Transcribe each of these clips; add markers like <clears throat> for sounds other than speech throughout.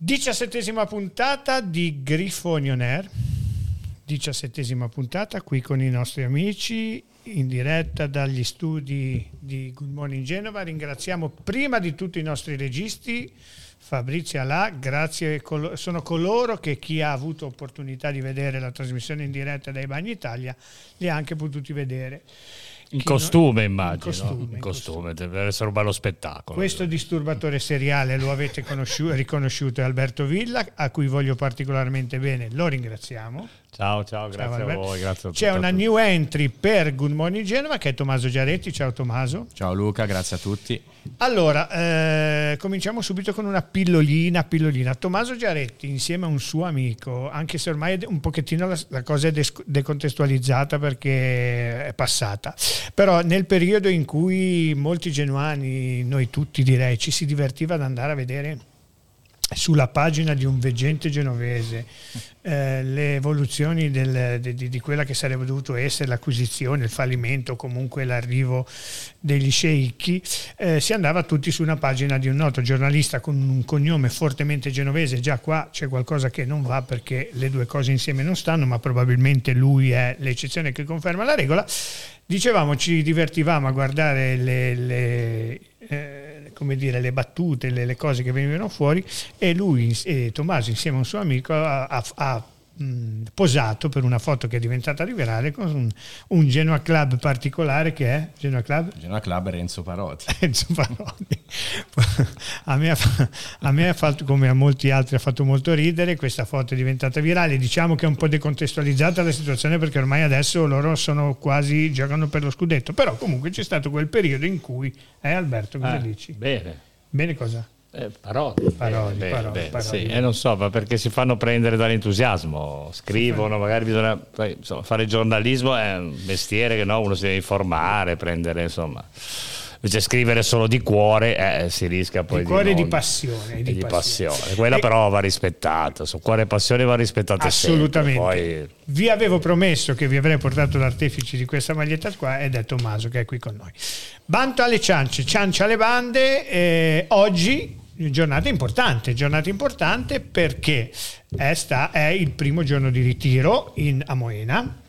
Diciassettesima puntata di Grifoni On diciassettesima puntata qui con i nostri amici in diretta dagli studi di Good Morning Genova. Ringraziamo prima di tutto i nostri registi, Fabrizio Alà, grazie, sono coloro che chi ha avuto opportunità di vedere la trasmissione in diretta dai Bagni Italia li ha anche potuti vedere. In costume, non... immagino. In costume, in costume, deve essere un bello spettacolo. Questo disturbatore seriale lo avete riconosciuto, è Alberto Villa, a cui voglio particolarmente bene, lo ringraziamo. Ciao, ciao, grazie ciao, a voi. Grazie a C'è una new entry per Good Morning Genova che è Tommaso Giaretti. Ciao Tommaso. Ciao Luca, grazie a tutti. Allora, eh, cominciamo subito con una pillolina, pillolina. Tommaso Giaretti insieme a un suo amico, anche se ormai un pochettino la, la cosa è decontestualizzata perché è passata, però nel periodo in cui molti genuani, noi tutti direi, ci si divertiva ad andare a vedere sulla pagina di un veggente genovese eh, le evoluzioni del, di, di, quella che sarebbe dovuto essere l'acquisizione, il fallimento, comunque l'arrivo degli sceicchi, eh, si andava tutti su una pagina di un noto giornalista con un cognome fortemente genovese, già qua c'è qualcosa che non va perché le due cose insieme non stanno, ma probabilmente lui è l'eccezione che conferma la regola. Dicevamo, ci divertivamo a guardare le, le eh, come dire, le battute, le, le, cose che venivano fuori e lui e Tommaso insieme a un suo amico ha, ha, ha posato per una foto che è diventata virale con un, un, Genoa Club particolare che è Genoa Club? Genoa Club Renzo Parotti. <laughs> Renzo Parotti. <laughs> a, me, a me ha fatto, come a molti altri, ha fatto molto ridere. Questa foto è diventata virale. Diciamo che è un po' decontestualizzata la situazione perché ormai adesso loro sono quasi, giocano per lo scudetto. Però comunque c'è stato quel periodo in cui, eh Alberto, cosa eh, dici? Bene. Bene cosa? Eh, parole, parole, beh, parole, beh, parole. Sì, eh, non so, ma perché si fanno prendere dall'entusiasmo, scrivono, magari bisogna poi, insomma, fare giornalismo è un mestiere che no, uno si deve informare, prendere insomma. Invece scrivere solo di cuore eh, si rischia poi di cuore di, non, di passione. Di, di passione. passione. Quella e, però va rispettata. Su cuore e passione va rispettata assolutamente. Poi... Vi avevo promesso che vi avrei portato l'artefice di questa maglietta qua ed è Tommaso che è qui con noi. Banto alle ciance, ciancia alle bande. Eh, oggi giornata importante, giornata importante perché è, sta, è il primo giorno di ritiro in, a Moena.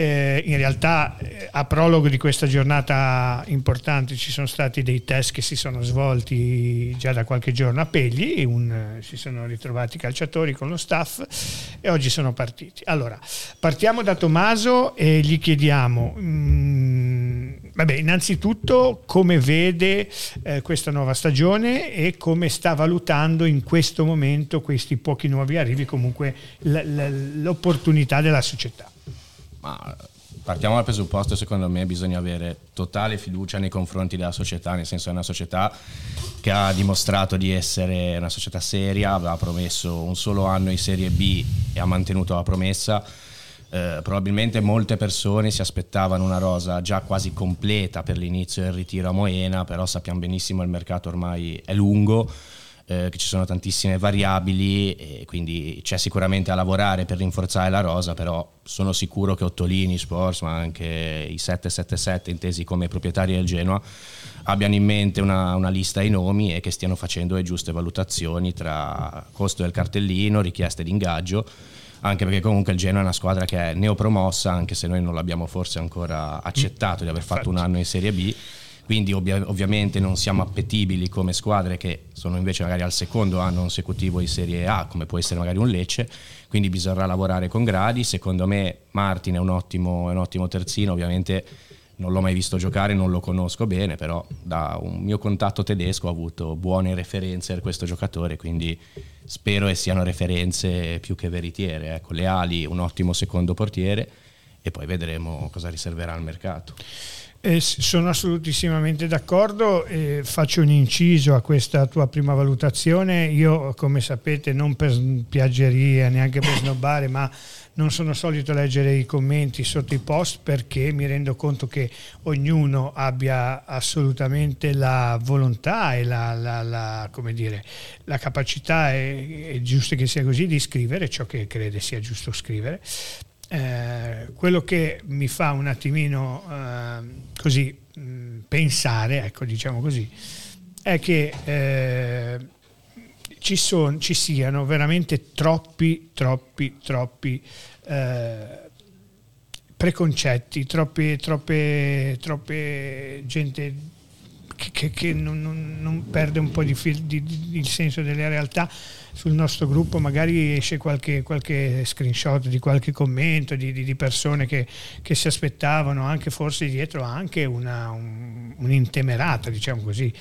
Eh, in realtà eh, a prologo di questa giornata importante ci sono stati dei test che si sono svolti già da qualche giorno a Pegli, un, si sono ritrovati i calciatori con lo staff e oggi sono partiti. Allora, partiamo da Tommaso e gli chiediamo... Mm, Vabbè, innanzitutto come vede eh, questa nuova stagione e come sta valutando in questo momento questi pochi nuovi arrivi, comunque l- l- l'opportunità della società. Ma partiamo dal presupposto, secondo me bisogna avere totale fiducia nei confronti della società, nel senso è una società che ha dimostrato di essere una società seria, aveva promesso un solo anno in Serie B e ha mantenuto la promessa. Eh, probabilmente molte persone si aspettavano una rosa già quasi completa per l'inizio del ritiro a Moena, però sappiamo benissimo che il mercato ormai è lungo, eh, che ci sono tantissime variabili e quindi c'è sicuramente a lavorare per rinforzare la rosa, però sono sicuro che Ottolini Sports, ma anche i 777 intesi come proprietari del Genoa, abbiano in mente una, una, lista di nomi e che stiano facendo le giuste valutazioni tra costo del cartellino, richieste di ingaggio anche perché comunque il Genoa è una squadra che è neopromossa, anche se noi non l'abbiamo forse ancora accettato di aver fatto un anno in Serie B. Quindi ovvia- ovviamente non siamo appetibili come squadre che sono invece magari al secondo anno consecutivo di Serie A, come può essere magari un Lecce, quindi bisognerà lavorare con gradi. Secondo me Martin è un ottimo, è un ottimo terzino, ovviamente non l'ho mai visto giocare, non lo conosco bene, però da un mio contatto tedesco ho avuto buone referenze per questo giocatore, quindi spero che siano referenze più che veritiere. Ecco, le ali, un ottimo secondo portiere e poi vedremo cosa riserverà al mercato. Eh, sono assolutissimamente d'accordo, eh, faccio un inciso a questa tua prima valutazione, io come sapete non per piaggeria, neanche per snobbare, ma non sono solito leggere i commenti sotto i post perché mi rendo conto che ognuno abbia assolutamente la volontà e la, la, la, dire, la capacità, è, è giusto che sia così, di scrivere ciò che crede sia giusto scrivere. Eh, quello che mi fa un attimino eh, così mh, pensare, ecco diciamo così, è che eh, ci, son, ci siano veramente troppi, troppi, troppi eh, preconcetti, troppe, troppe, troppe gente che, che non, non, non, perde un po' di, di, di, il senso della realtà sul nostro gruppo magari esce qualche, qualche screenshot di qualche commento di, di, di persone che, che, si aspettavano anche forse dietro anche una, un, un'intemerata diciamo così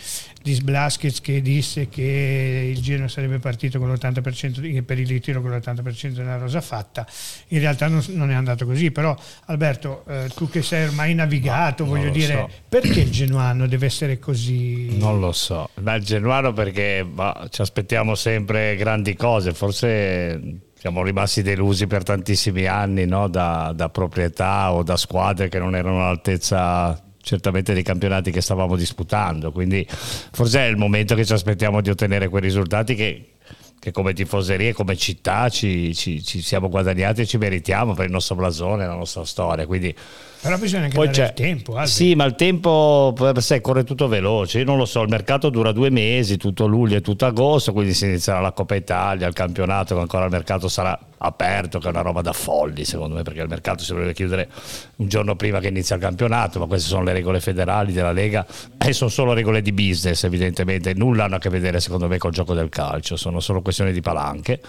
di Sblaskets che disse che il Genoa sarebbe partito con l'80% per il ritiro con l'80% della rosa fatta. In realtà non, non è andato così però Alberto eh, tu che sei ormai navigato no, voglio dire so. perché il genuano deve essere così? Non lo so. Ma il genuano perché bah, ci aspettiamo sempre grandi cose, forse siamo rimasti delusi per tantissimi anni no? da, da, proprietà o da squadre che non erano all'altezza certamente dei campionati che stavamo disputando, quindi forse è il momento che ci aspettiamo di ottenere quei risultati che, che come tifoserie, come città ci, ci, ci siamo guadagnati e ci meritiamo per il nostro blasone, la nostra storia, quindi però bisogna anche Poi il tempo. Albi. Sì, ma il tempo sai, corre tutto veloce. Io non lo so, il mercato dura due mesi, tutto luglio e tutto agosto, quindi si inizierà la Coppa Italia, il campionato, che ancora il mercato sarà aperto, che è una roba da folli secondo me, perché il mercato si dovrebbe chiudere un giorno prima che inizia il campionato, ma queste sono le regole federali della Lega e sono solo regole di business evidentemente, nulla hanno a che vedere secondo me col gioco del calcio, sono solo questioni di palanche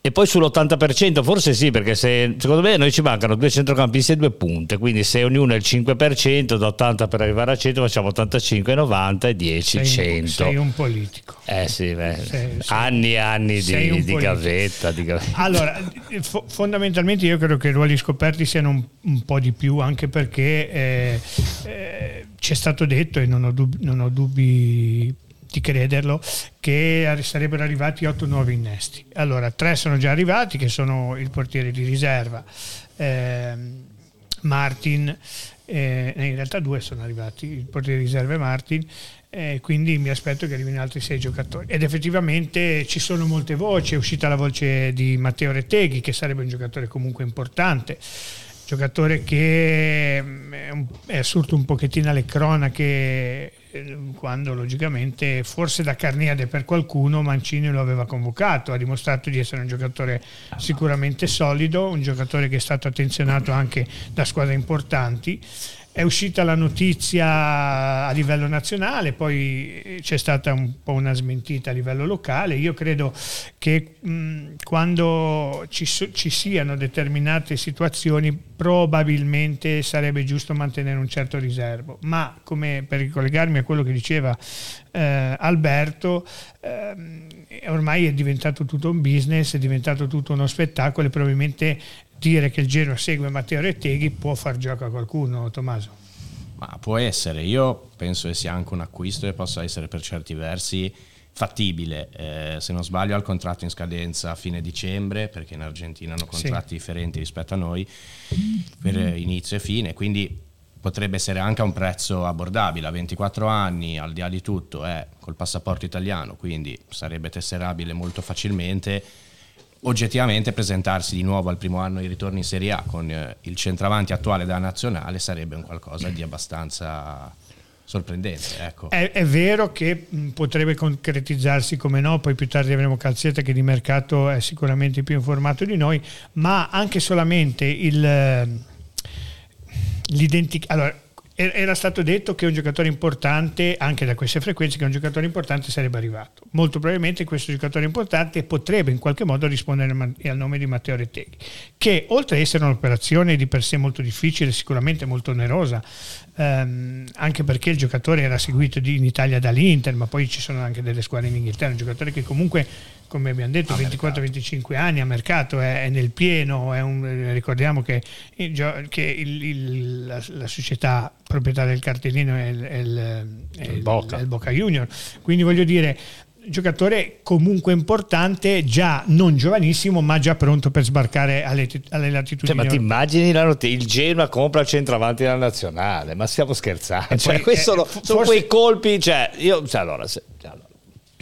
e poi sull'80% forse sì, perché se, secondo me noi ci mancano due centrocampisti e due punte, quindi se ognuno è il 5%, da 80 per arrivare a 100 facciamo 85, 90 e 10, sei 100. sei un politico. Eh sì, beh, sei, anni e anni di, di, gavetta, di, gavetta, Allora, fo- fondamentalmente io credo che i ruoli scoperti siano un, un po' di più, anche perché eh, eh, ci è stato detto e non ho dubbi, non ho dubbi di crederlo, che sarebbero arrivati otto nuovi innesti. Allora, tre sono già arrivati, che sono il portiere di riserva, eh, Martin, eh, in realtà due sono arrivati, il portiere di riserva e Martin, eh, quindi mi aspetto che arrivino altri sei giocatori. Ed effettivamente ci sono molte voci, è uscita la voce di Matteo Retteghi, che sarebbe un giocatore comunque importante giocatore che mm, è assurdo un pochettino alle cronache quando logicamente forse da Carniade per qualcuno Mancini lo aveva convocato, ha dimostrato di essere un giocatore sicuramente solido, un giocatore che è stato attenzionato anche da squadre importanti è uscita la notizia a livello nazionale, poi c'è stata un po' una smentita a livello locale. Io credo che mh, quando ci, ci, siano determinate situazioni probabilmente sarebbe giusto mantenere un certo riservo, ma come per ricollegarmi a quello che diceva eh, Alberto, eh, ormai è diventato tutto un business, è diventato tutto uno spettacolo e probabilmente dire che il Genoa segue Matteo Retteghi può far gioco a qualcuno, Tommaso? Ma può essere, io penso che sia anche un acquisto e possa essere per certi versi fattibile. Eh, se non sbaglio, ha il contratto in scadenza a fine dicembre, perché in Argentina hanno contratti sì. differenti rispetto a noi per inizio e fine, quindi potrebbe essere anche a un prezzo abbordabile. A 24 anni, al di là di tutto, è col passaporto italiano, quindi sarebbe tesserabile molto facilmente oggettivamente presentarsi di nuovo al primo anno di ritorno in Serie A con eh, il centravanti attuale della nazionale sarebbe un qualcosa di abbastanza sorprendente. Ecco. È, è, vero che mh, potrebbe concretizzarsi come no, poi più tardi avremo Calzetta che di mercato è sicuramente più informato di noi, ma anche solamente il, eh, l'identica... Allora, era stato detto che un giocatore importante, anche da queste frequenze, che un giocatore importante sarebbe arrivato. Molto probabilmente questo giocatore importante potrebbe in qualche modo rispondere al nome di Matteo Retteghi, che oltre ad essere un'operazione di per sé molto difficile, sicuramente molto onerosa, ehm, anche perché il giocatore era seguito in Italia dall'Inter, ma poi ci sono anche delle squadre in Inghilterra, un giocatore che comunque come abbiamo detto, 24-25 anni a mercato, è, è nel pieno, è un, ricordiamo che, che il, il, la, la, società proprietaria del cartellino è il, è il, Boca. il Boca Junior, quindi voglio dire giocatore comunque importante, già non giovanissimo, ma già pronto per sbarcare alle, alle latitudini. Cioè, ma ti immagini la not- il Genoa compra il centravanti della nazionale? Ma stiamo scherzando. Cioè, poi, eh, sono, forse... sono, quei colpi. Cioè, io, cioè, allora, se, allora,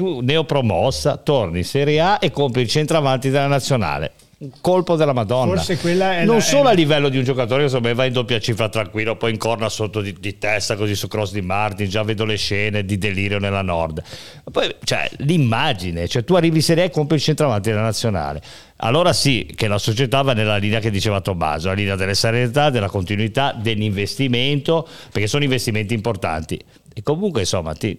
tu neopromossa, torni in Serie A e compri il centravanti della nazionale. un colpo della Madonna. Forse quella è non la- solo è a livello di un giocatore che insomma va in doppia cifra tranquillo, poi incorna sotto di, di testa così su cross di Martin, già vedo le scene di delirio nella Nord. Poi cioè, l'immagine, cioè tu arrivi in Serie A e compri il centravanti della nazionale. Allora sì, che la società va nella linea che diceva Tommaso, la linea delle serenità, della continuità, dell'investimento, perché sono investimenti importanti. E comunque insomma ti,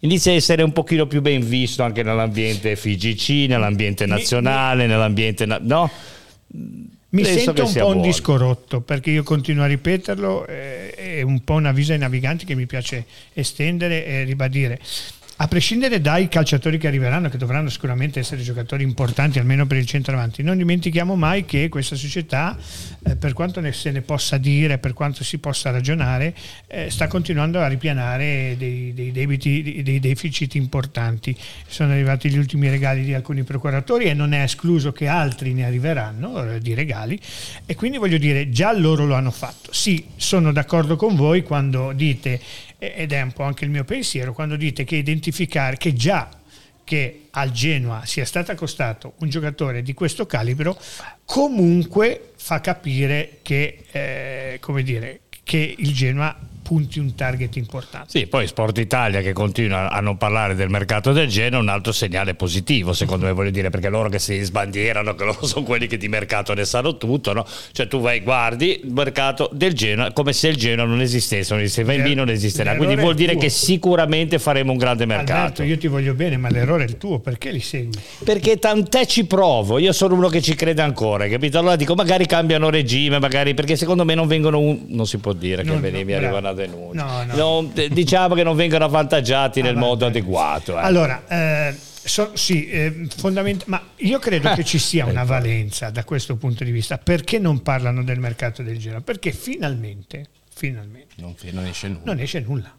inizia a essere un pochino più ben visto anche nell'ambiente FIGC, nell'ambiente Mi- nazionale, nell'ambiente... no? Mi Penso sento un po' un buono. disco rotto perché io continuo a ripeterlo, eh, è un po' una visa ai naviganti che mi piace estendere e ribadire. A prescindere dai calciatori che arriveranno, che dovranno sicuramente essere giocatori importanti almeno per il centravanti, non dimentichiamo mai che questa società, eh, per quanto ne se ne possa dire, per quanto si possa ragionare, eh, sta continuando a ripianare dei, dei debiti, dei, deficit importanti. Sono arrivati gli ultimi regali di alcuni procuratori e non è escluso che altri ne arriveranno eh, di regali e quindi voglio dire già loro lo hanno fatto. Sì, sono d'accordo con voi quando dite, ed è un po' anche il mio pensiero, quando dite che identificare che già che al Genoa sia stato accostato un giocatore di questo calibro comunque fa capire che, eh, dire, che il Genoa punti un target importante. Sì, poi Sport Italia che continua a non parlare del mercato del Genoa è un altro segnale positivo, secondo me voglio dire, perché loro che si sbandierano, che loro <laughs> sono quelli che di mercato ne sanno tutto, no? Cioè tu vai, guardi il mercato del Genoa come se il Genoa non esistesse, non esisteva in B, non esisterà. Quindi vuol dire che sicuramente faremo un grande Alberto, mercato. io ti voglio bene, ma l'errore è il tuo, perché li segui? Perché tant'è ci provo, io sono uno che ci crede ancora, capito? Allora dico magari cambiano regime, magari perché secondo me non vengono un... non si può dire che No, veni- no, mi arriva bravo. una denuncia. No, no. Non- eh, diciamo che non vengono avvantaggiati nel modo adeguato. eh. Allora, eh, so- sì, eh, fondament- ma io credo che ci sia una valenza da questo punto di vista. Perché non parlano del mercato del Genoa? Perché finalmente, finalmente, Non, non esce nulla. non esce nulla.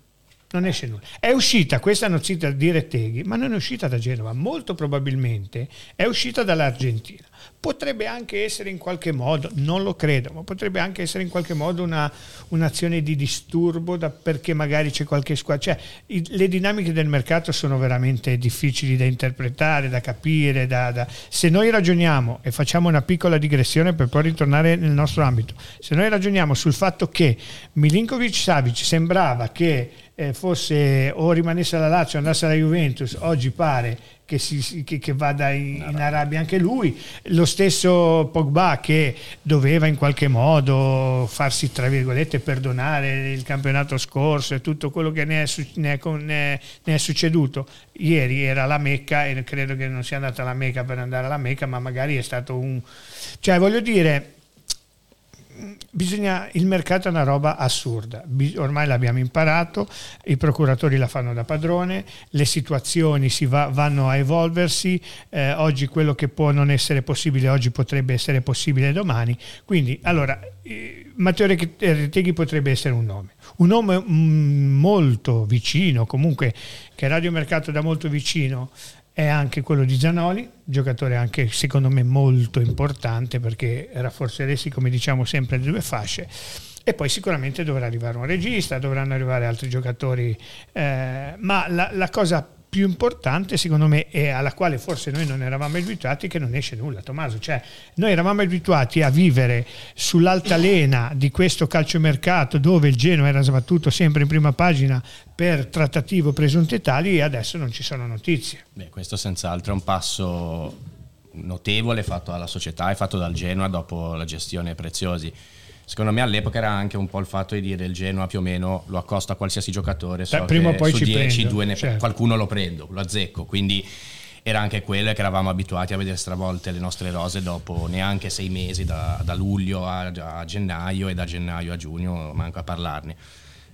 Non esce nulla. È uscita questa notizia di Retteghi, ma non è uscita da Genova. Molto probabilmente è uscita dall'Argentina. Potrebbe anche essere in qualche modo, non lo credo, ma potrebbe anche essere in qualche modo una, un'azione di disturbo da- perché magari c'è qualche squadra. Cioè, i- le dinamiche del mercato sono veramente difficili da interpretare, da capire. da- da- Se noi ragioniamo e facciamo una piccola digressione per poi ritornare nel nostro ambito, se noi ragioniamo sul fatto che Milinkovic Savic sembrava che eh, fosse o rimanesse alla Lazio andasse alla Juventus, oggi pare che, si- che- che vada in, in Arabia anche lui, lo stesso Pogba che doveva in qualche modo farsi tra virgolette perdonare il campionato scorso e tutto quello che ne è, ne è- ne è succeduto. Ieri era la Mecca e credo che non sia andata alla Mecca per andare alla Mecca, ma magari è stato un... cioè voglio dire bisogna, il mercato è una roba assurda, ormai l'abbiamo imparato, i procuratori la fanno da padrone, le situazioni si va- vanno a evolversi, eh, oggi quello che può non essere possibile oggi potrebbe essere possibile domani, quindi allora eh, Matteo Re- Reteghi potrebbe essere un nome, un nome mm, molto vicino, comunque che Radio Mercato da molto vicino è anche quello di Zanoli, giocatore anche secondo me molto importante perché rafforzeresti come diciamo sempre le due fasce. E poi sicuramente dovrà arrivare un regista, dovranno arrivare altri giocatori, eh, ma la, la cosa più importante secondo me e alla quale forse noi non eravamo abituati è che non esce nulla Tommaso, cioè noi eravamo abituati a vivere sull'altalena di questo calciomercato dove il Genoa era sbattuto sempre in prima pagina per trattative presunte tali e adesso non ci sono notizie. Beh, questo senz'altro è un passo notevole fatto dalla società e fatto dal Genoa dopo la gestione preziosi. Secondo me all'epoca era anche un po' il fatto di dire il Genoa più o meno lo accosta a qualsiasi giocatore, so prima o poi su ci 10 prendo, certo. qualcuno lo prendo, lo azzecco, quindi era anche quello che eravamo abituati a vedere stravolte le nostre rose dopo neanche sei mesi da, da luglio a, a gennaio e da gennaio a giugno manco a parlarne.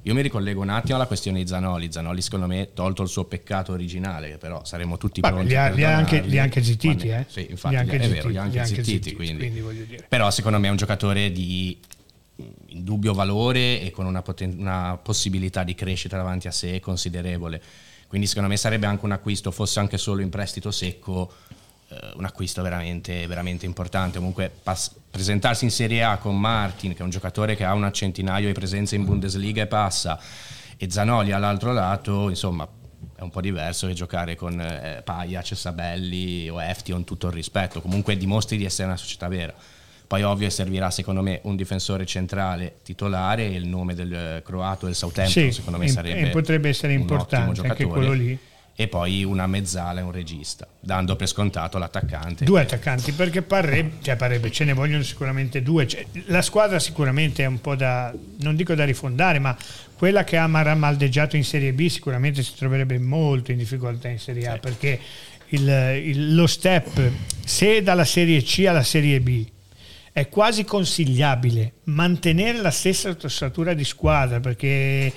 Io mi ricollego un attimo alla questione di Zanoli. Zanoli, secondo me, tolto il suo peccato originale, che però saremo tutti Vabbè, pronti li ha- a li ha anche- li anche zittiti, eh. Sì, Li infatti, ha anche è vero, li ha anche li zittiti, zittiti, quindi. quindi. Però secondo me è un giocatore di indubbio valore e con una, poten- una possibilità di crescita davanti a sé considerevole. Quindi secondo me sarebbe anche un acquisto, fosse anche solo in prestito secco, un acquisto veramente, veramente importante. Comunque pas- presentarsi in Serie A con Martin, che è un giocatore che ha un centinaio di presenze in Bundesliga e passa, e Zanoli all'altro lato, insomma, è un po' diverso che giocare con eh, Paia, Cessabelli o Eftion, tutto il rispetto, comunque dimostri di essere una società vera. Poi ovvio servirà secondo me un difensore centrale titolare e il nome del eh, croato del Southampton Sì, secondo me sarebbe e potrebbe essere importante anche quello lì. E poi una mezzala e un regista, dando per scontato l'attaccante. Due attaccanti, perché parrebbe, cioè parrebbe, ce ne vogliono sicuramente due. Cioè, la squadra sicuramente è un po' da, non dico da rifondare, ma quella che ha maramaldeggiato in Serie B sicuramente si troverebbe molto in difficoltà in Serie A, Sì. perché il- il- lo step, se dalla Serie C alla Serie B, è quasi consigliabile mantenere la stessa ossatura di squadra perché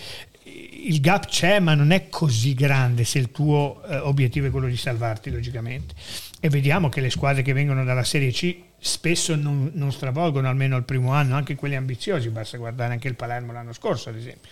il gap c'è ma non è così grande se il tuo eh, obiettivo è quello di salvarti logicamente e vediamo che le squadre che vengono dalla Serie C spesso non, non stravolgono almeno il primo anno anche quelli ambiziosi basta guardare anche il Palermo l'anno scorso ad esempio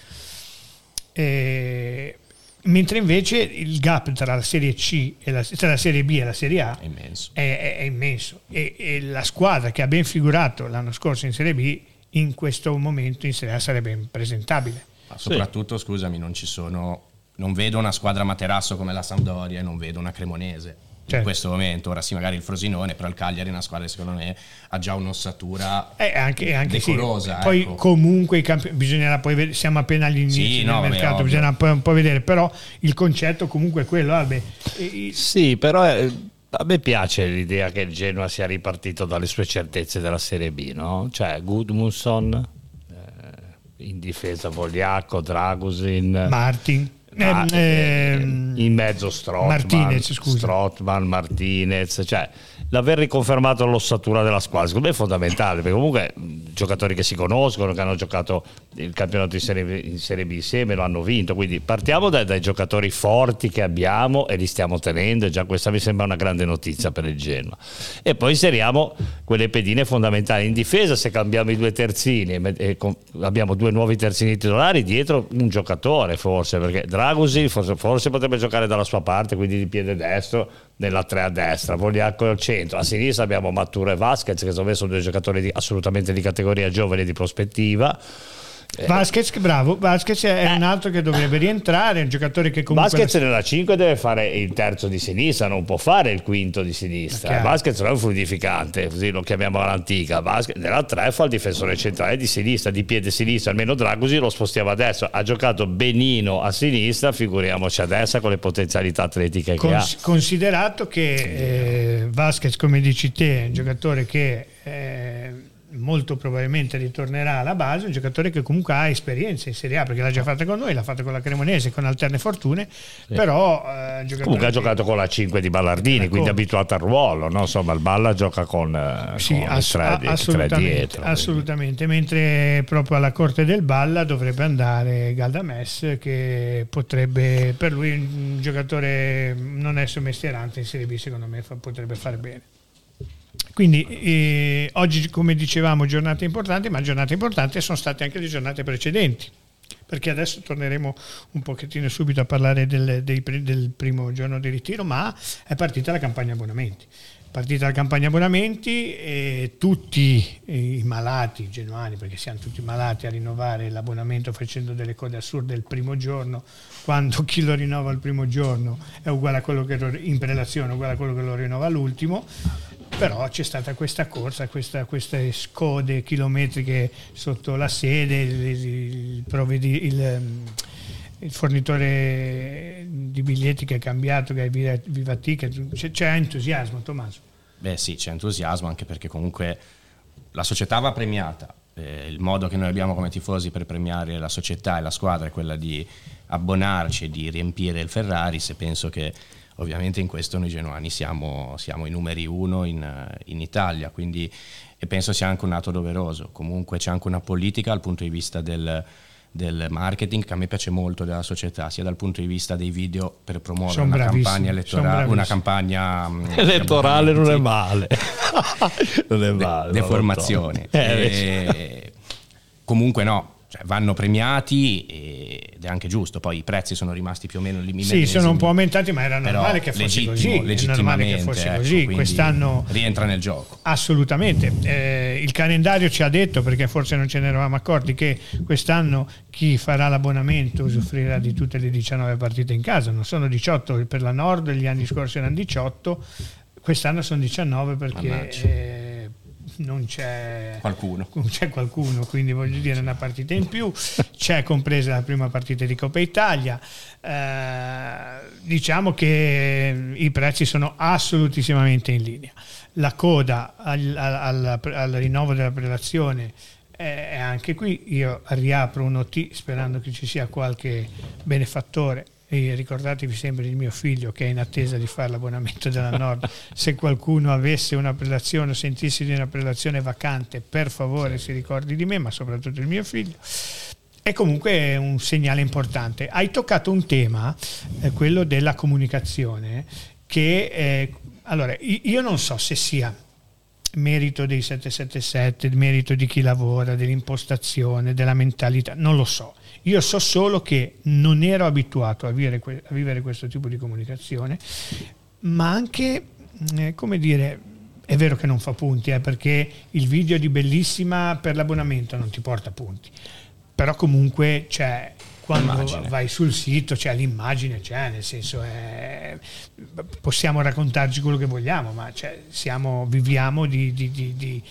E- mentre invece il gap tra la Serie C e la, tra la Serie B e la Serie A È immenso. è, è- è immenso e, e la squadra che ha ben figurato l'anno scorso in Serie B in questo momento in Serie A sarebbe impresentabile. Ma soprattutto, scusami, non ci sono. Non vedo una squadra materasso come la Sampdoria e non vedo una Cremonese. In Certo. questo momento, ora sì, magari il Frosinone, però il Cagliari è una squadra che secondo me ha già un'ossatura. Eh, anche, anche sì. Decorosa, Poi ecco. comunque i campi- bisognerà poi vedere, siamo appena all'inizio Sì, del no, vabbè, mercato, bisogna poi un po' vedere, però il concetto comunque è quello. E- Sì, però eh, a me piace l'idea che il Genoa sia ripartito dalle sue certezze della Serie B, no? Cioè Gudmundsson, eh, in difesa Vogliacco, Dragusin, Martin. Ma, Ehm, ehm, in mezzo Strottman, Martinez, scusa. Strottman, Martinez, cioè l'aver riconfermato l'ossatura della squadra secondo me è fondamentale perché comunque giocatori che si conoscono, che hanno giocato il campionato in Serie, B- in Serie B insieme, lo hanno vinto, quindi partiamo dai, dai giocatori forti che abbiamo e li stiamo tenendo, e già questa mi sembra una grande notizia per il Genoa. E poi inseriamo quelle pedine fondamentali in difesa, se cambiamo i due terzini e, e abbiamo due nuovi terzini titolari, dietro un giocatore forse, perché Dragusi forse, forse potrebbe giocare dalla sua parte, quindi di piede destro, nella 3 a destra, Vogliacco al centro, a sinistra abbiamo Matturo e Vasquez, che sono due giocatori di- assolutamente di categoria giovane e di prospettiva. Vasquez, che bravo, Vasquez è un altro che dovrebbe rientrare, un giocatore che comunque... Vasquez nella 5 deve fare il terzo di sinistra, non può fare il quinto di sinistra. Vasquez non è un fluidificante, così lo chiamiamo all'antica. Vasquez, nella 3 fa il difensore centrale di sinistra, di piede sinistro, almeno Dragosi lo spostiamo a destra. Ha giocato benino a sinistra, figuriamoci a destra con le potenzialità atletiche che ha. Cons- considerato che eh, Vasquez, come dici te, è un giocatore che eh, molto probabilmente ritornerà alla base, un giocatore che comunque ha esperienza in Serie A perché l'ha già fatta con noi, l'ha fatta con la Cremonese con alterne fortune, però eh, Comunque ha giocato con la 5 di Ballardini, D'accordo. quindi abituato al ruolo. no? Insomma, il Balla gioca con, eh, Sì, con ass- tre, a- di- tre assolutamente, dietro. quindi. assolutamente, mentre proprio alla corte del Balla dovrebbe andare Galdames che potrebbe per lui un giocatore non è sommestierante in Serie B secondo me fa- potrebbe fare bene quindi eh, oggi come dicevamo giornate importanti ma giornate importanti sono state anche le giornate precedenti perché adesso torneremo un pochettino subito a parlare del, dei del primo giorno di ritiro, ma è partita la campagna abbonamenti. Partita la campagna abbonamenti e tutti i malati genuani, perché siamo tutti malati a rinnovare l'abbonamento facendo delle cose assurde il primo giorno, quando chi lo rinnova il primo giorno è uguale a quello che in prelazione, è uguale a quello che lo rinnova l'ultimo però c'è stata questa corsa, questa- queste scode chilometriche sotto la sede, il, il il, ehm, il fornitore di biglietti che è cambiato, che è Viva, Viva Ticket, c'è, c'è entusiasmo Tommaso. Beh sì, c'è entusiasmo anche perché comunque la società va premiata. Eh, il modo che noi abbiamo come tifosi per premiare la società e la squadra è quella di abbonarci e di riempire il Ferrari se penso che ovviamente in questo noi genuani siamo, siamo i numeri uno in, eh, in Italia, quindi e penso sia anche un atto doveroso. Comunque c'è anche una politica dal punto di vista del, del marketing che a me piace molto della società, sia dal punto di vista dei video per promuovere una campagna sono elettorale, una campagna mm, <laughs> Elettorale non è male. <laughs> non è male. deformazione. Eh, E- comunque no, cioè, vanno premiati ed è anche giusto, poi i prezzi sono rimasti più o meno limitati. Sì, sono un po' aumentati, ma era normale che fosse così. È normale che fosse ecco, così. Quest'anno rientra nel gioco. Assolutamente. Eh, il calendario ci ha detto, perché forse non ce ne eravamo accorti, che quest'anno chi farà l'abbonamento usufruirà di tutte le 19 partite in casa. Non sono 18 per la Nord, gli anni scorsi erano 18, quest'anno sono 19 perché non c'è qualcuno. c'è qualcuno, quindi voglio dire una partita in più, c'è compresa la prima partita di Coppa Italia. Eh, diciamo che i prezzi sono assolutissimamente in linea. La coda al, al, al rinnovo della prelazione è anche qui. Io riapro un OT sperando che ci sia qualche benefattore e ricordatevi sempre il mio figlio che è in attesa di fare l'abbonamento della Nord. <laughs> Se qualcuno avesse una prelazione o sentisse di una prelazione vacante per favore si ricordi di me ma soprattutto il mio figlio. È comunque un segnale importante. Hai toccato un tema eh, quello della comunicazione che eh, allora io non so se sia merito dei 777 merito di chi lavora dell'impostazione della mentalità non lo so io so solo che non ero abituato a vivere, a vivere questo tipo di comunicazione, ma anche, eh, come dire, è vero che non fa punti, eh, perché il video di Bellissima per l'abbonamento non ti porta punti, però comunque c'è quando l'immagine. vai sul sito c'è l'immagine, c'è, nel senso è, possiamo raccontarci quello che vogliamo, ma cioè, siamo, viviamo di, di, di,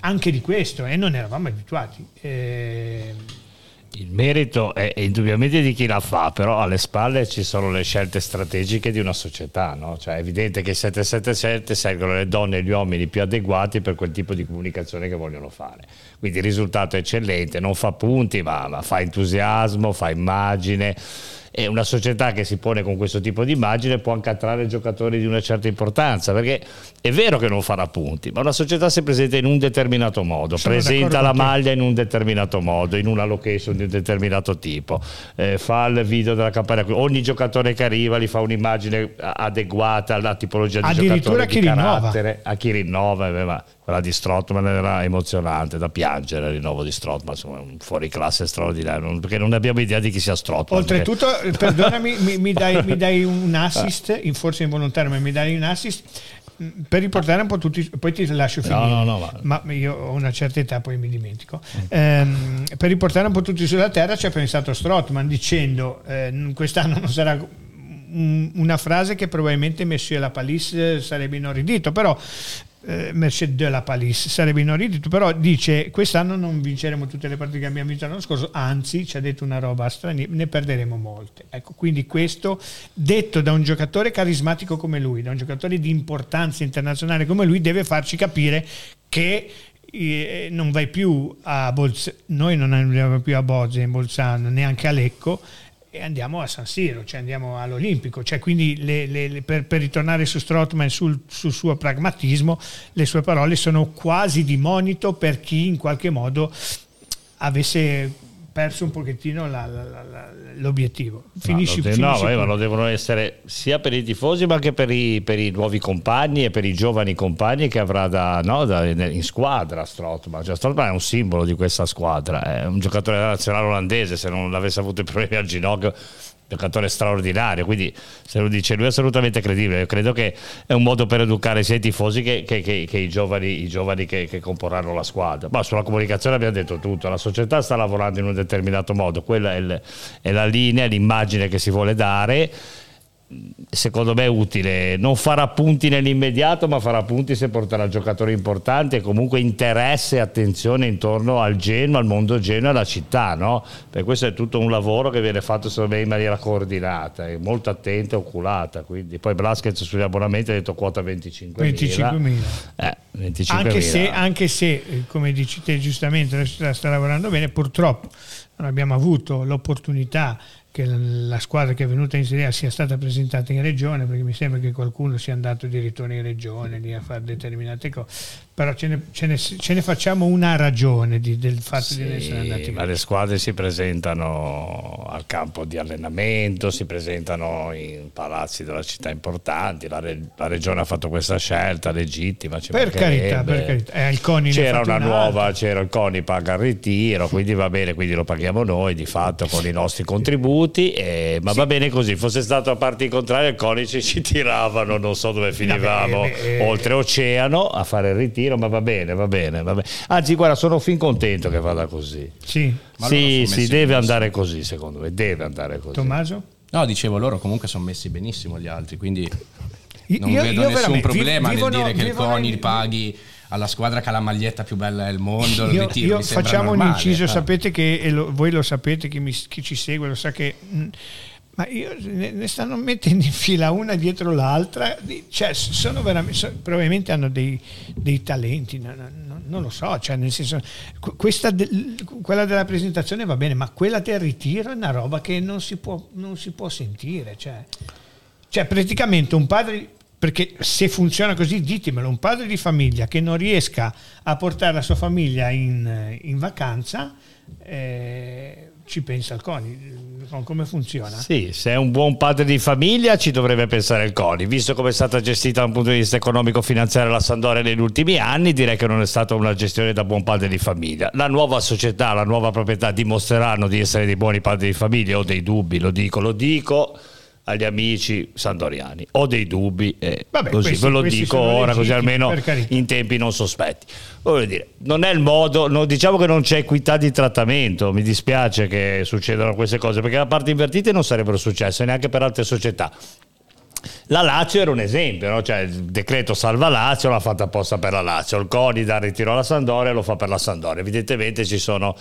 anche di questo e non eravamo abituati. Eh, il merito è, indubbiamente di chi la fa, però alle spalle ci sono le scelte strategiche di una società. No? Cioè, è evidente che 777 servono le donne e gli uomini più adeguati per quel tipo di comunicazione che vogliono fare. Quindi il risultato è eccellente, non fa punti, ma, ma fa entusiasmo, fa immagine e una società che si pone con questo tipo di immagine può anche attrarre giocatori di una certa importanza, perché è vero che non farà punti, ma una società si presenta in un determinato modo, Sono presenta la maglia in un determinato modo, in una location di un determinato tipo, eh, fa il video della campagna, ogni giocatore che arriva gli fa un'immagine adeguata alla tipologia di giocatore di carattere, rinnova. a chi rinnova, eh, ma quella di Strottman era emozionante da piangere il rinnovo di Strottman insomma un fuori classe straordinario perché non abbiamo idea di chi sia Strottman oltretutto perché... <laughs> perdonami mi, mi, dai, mi, dai, un assist forse involontario ma mi dai un assist per riportare un po' tutti, poi ti lascio finire. No, no, no, ma... ma io ho una certa età, poi mi dimentico. Ehm, per riportare un po' tutti sulla terra ci ha pensato Strottman dicendo eh, quest'anno non sarà una frase che probabilmente Monsieur La Palisse sarebbe inorridito, però eh, Merced de la Palisse sarebbe inorridito, però dice quest'anno non vinceremo tutte le partite che abbiamo vinto l'anno scorso, anzi ci ha detto una roba straniera, ne perderemo molte. Ecco, quindi questo detto da un giocatore carismatico come lui, da un giocatore di importanza internazionale come lui, deve farci capire che eh, non vai più a Bolzano, noi non andiamo più a Bozze in Bolzano, neanche a Lecco e andiamo a San Siro, cioè andiamo all'Olimpico. Cioè quindi le, le, le, per, per, ritornare su Strottman sul, sul, suo pragmatismo, le sue parole sono quasi di monito per chi in qualche modo avesse perso un pochettino la, la, la, l'obiettivo. Finisci, no, finisci no, ma lo devono essere sia per i tifosi ma anche per i, per i nuovi compagni e per i giovani compagni che avrà da, no, da, in squadra Strottman. Cioè, Strottman è un simbolo di questa squadra, è un giocatore della nazionale olandese, se non avesse avuto i problemi al ginocchio giocatore straordinario, quindi se lo dice lui è assolutamente credibile, Io credo che è un modo per educare sia i tifosi che, che, che, che i giovani, i giovani che, comporranno la squadra. Ma sulla comunicazione abbiamo detto tutto, la società sta lavorando in un determinato modo, quella è, il, è la linea, l'immagine che si vuole dare secondo me è utile. Non farà punti nell'immediato, ma farà punti se porterà giocatori importanti e comunque interesse e attenzione intorno al Genoa, al mondo Genoa e alla città. No? Per questo è tutto un lavoro che viene fatto secondo me in maniera coordinata, e molto attenta e oculata. Quindi, poi Blasquez sugli abbonamenti ha detto quota 25.000. 25.000. Eh, 25 anche, se, anche se, come dici te giustamente, la sta lavorando bene, purtroppo non abbiamo avuto l'opportunità che la squadra che è venuta in Serie A sia stata presentata in regione, perché mi sembra che qualcuno sia andato addirittura in regione lì a fare determinate cose, però ce ne, ce ne, ce ne facciamo una ragione di, del fatto sì, di essere andati ma le squadre si presentano al campo di allenamento, si presentano in palazzi della città importanti, la, re, la regione ha fatto questa scelta legittima. Per carità, per carità. Eh, c'era una nuova, c'era il CONI paga il ritiro, quindi va bene, quindi lo paghiamo noi di fatto con i nostri contributi contributi, eh, ma sì. va bene così. Fosse stato a parte contrarie, il conici <laughs> ci tiravano, non so dove finivamo, eh, oltreoceano a fare il ritiro, ma va bene, va bene, va bene. Anzi, guarda, sono fin contento che vada così. Sì, sì, sì deve andare così, secondo me, deve andare così. Tommaso? No, dicevo, loro comunque sono messi benissimo gli altri, quindi non io, vedo io nessun problema vivono, nel dire che il CONI paghi alla squadra che ha la maglietta più bella del mondo. Io, ritiro, io facciamo normale, un inciso, eh. sapete che, e lo, voi lo sapete, chi, mi, chi, ci segue lo sa che... Mh, mm, ma io, ne, ne, stanno mettendo in fila una dietro l'altra, cioè sono veramente, probabilmente hanno dei, dei talenti, no, no, non lo so, cioè nel senso, questa de, quella della presentazione va bene, ma quella del ritiro è una roba che non si può, non si può sentire, cioè, cioè praticamente un padre perché se funziona così ditemelo, un padre di famiglia che non riesca a portare la sua famiglia in, in vacanza, eh, ci pensa il CONI come funziona? Sì, se è un buon padre di famiglia ci dovrebbe pensare il CONI, visto come è stata gestita da un punto di vista economico-finanziario la Sandoria negli ultimi anni, direi che non è stata una gestione da buon padre di famiglia. La nuova società, la nuova proprietà dimostreranno di essere dei buoni padri di famiglia, ho dei dubbi, lo dico, lo dico agli amici sandoriani. Ho dei dubbi, eh, Vabbè, così questi, ve lo dico ora, così almeno in tempi non sospetti. Voglio dire, non è il modo, no, diciamo che non c'è equità di trattamento, mi dispiace che succedano queste cose, perché la parte invertite non sarebbero successe neanche per altre società. La Lazio era un esempio, no? cioè, il decreto salva Lazio l'ha fatta apposta per la Lazio, il CONI dà ritiro alla Sandoria lo fa per la Sandoria. Evidentemente ci sono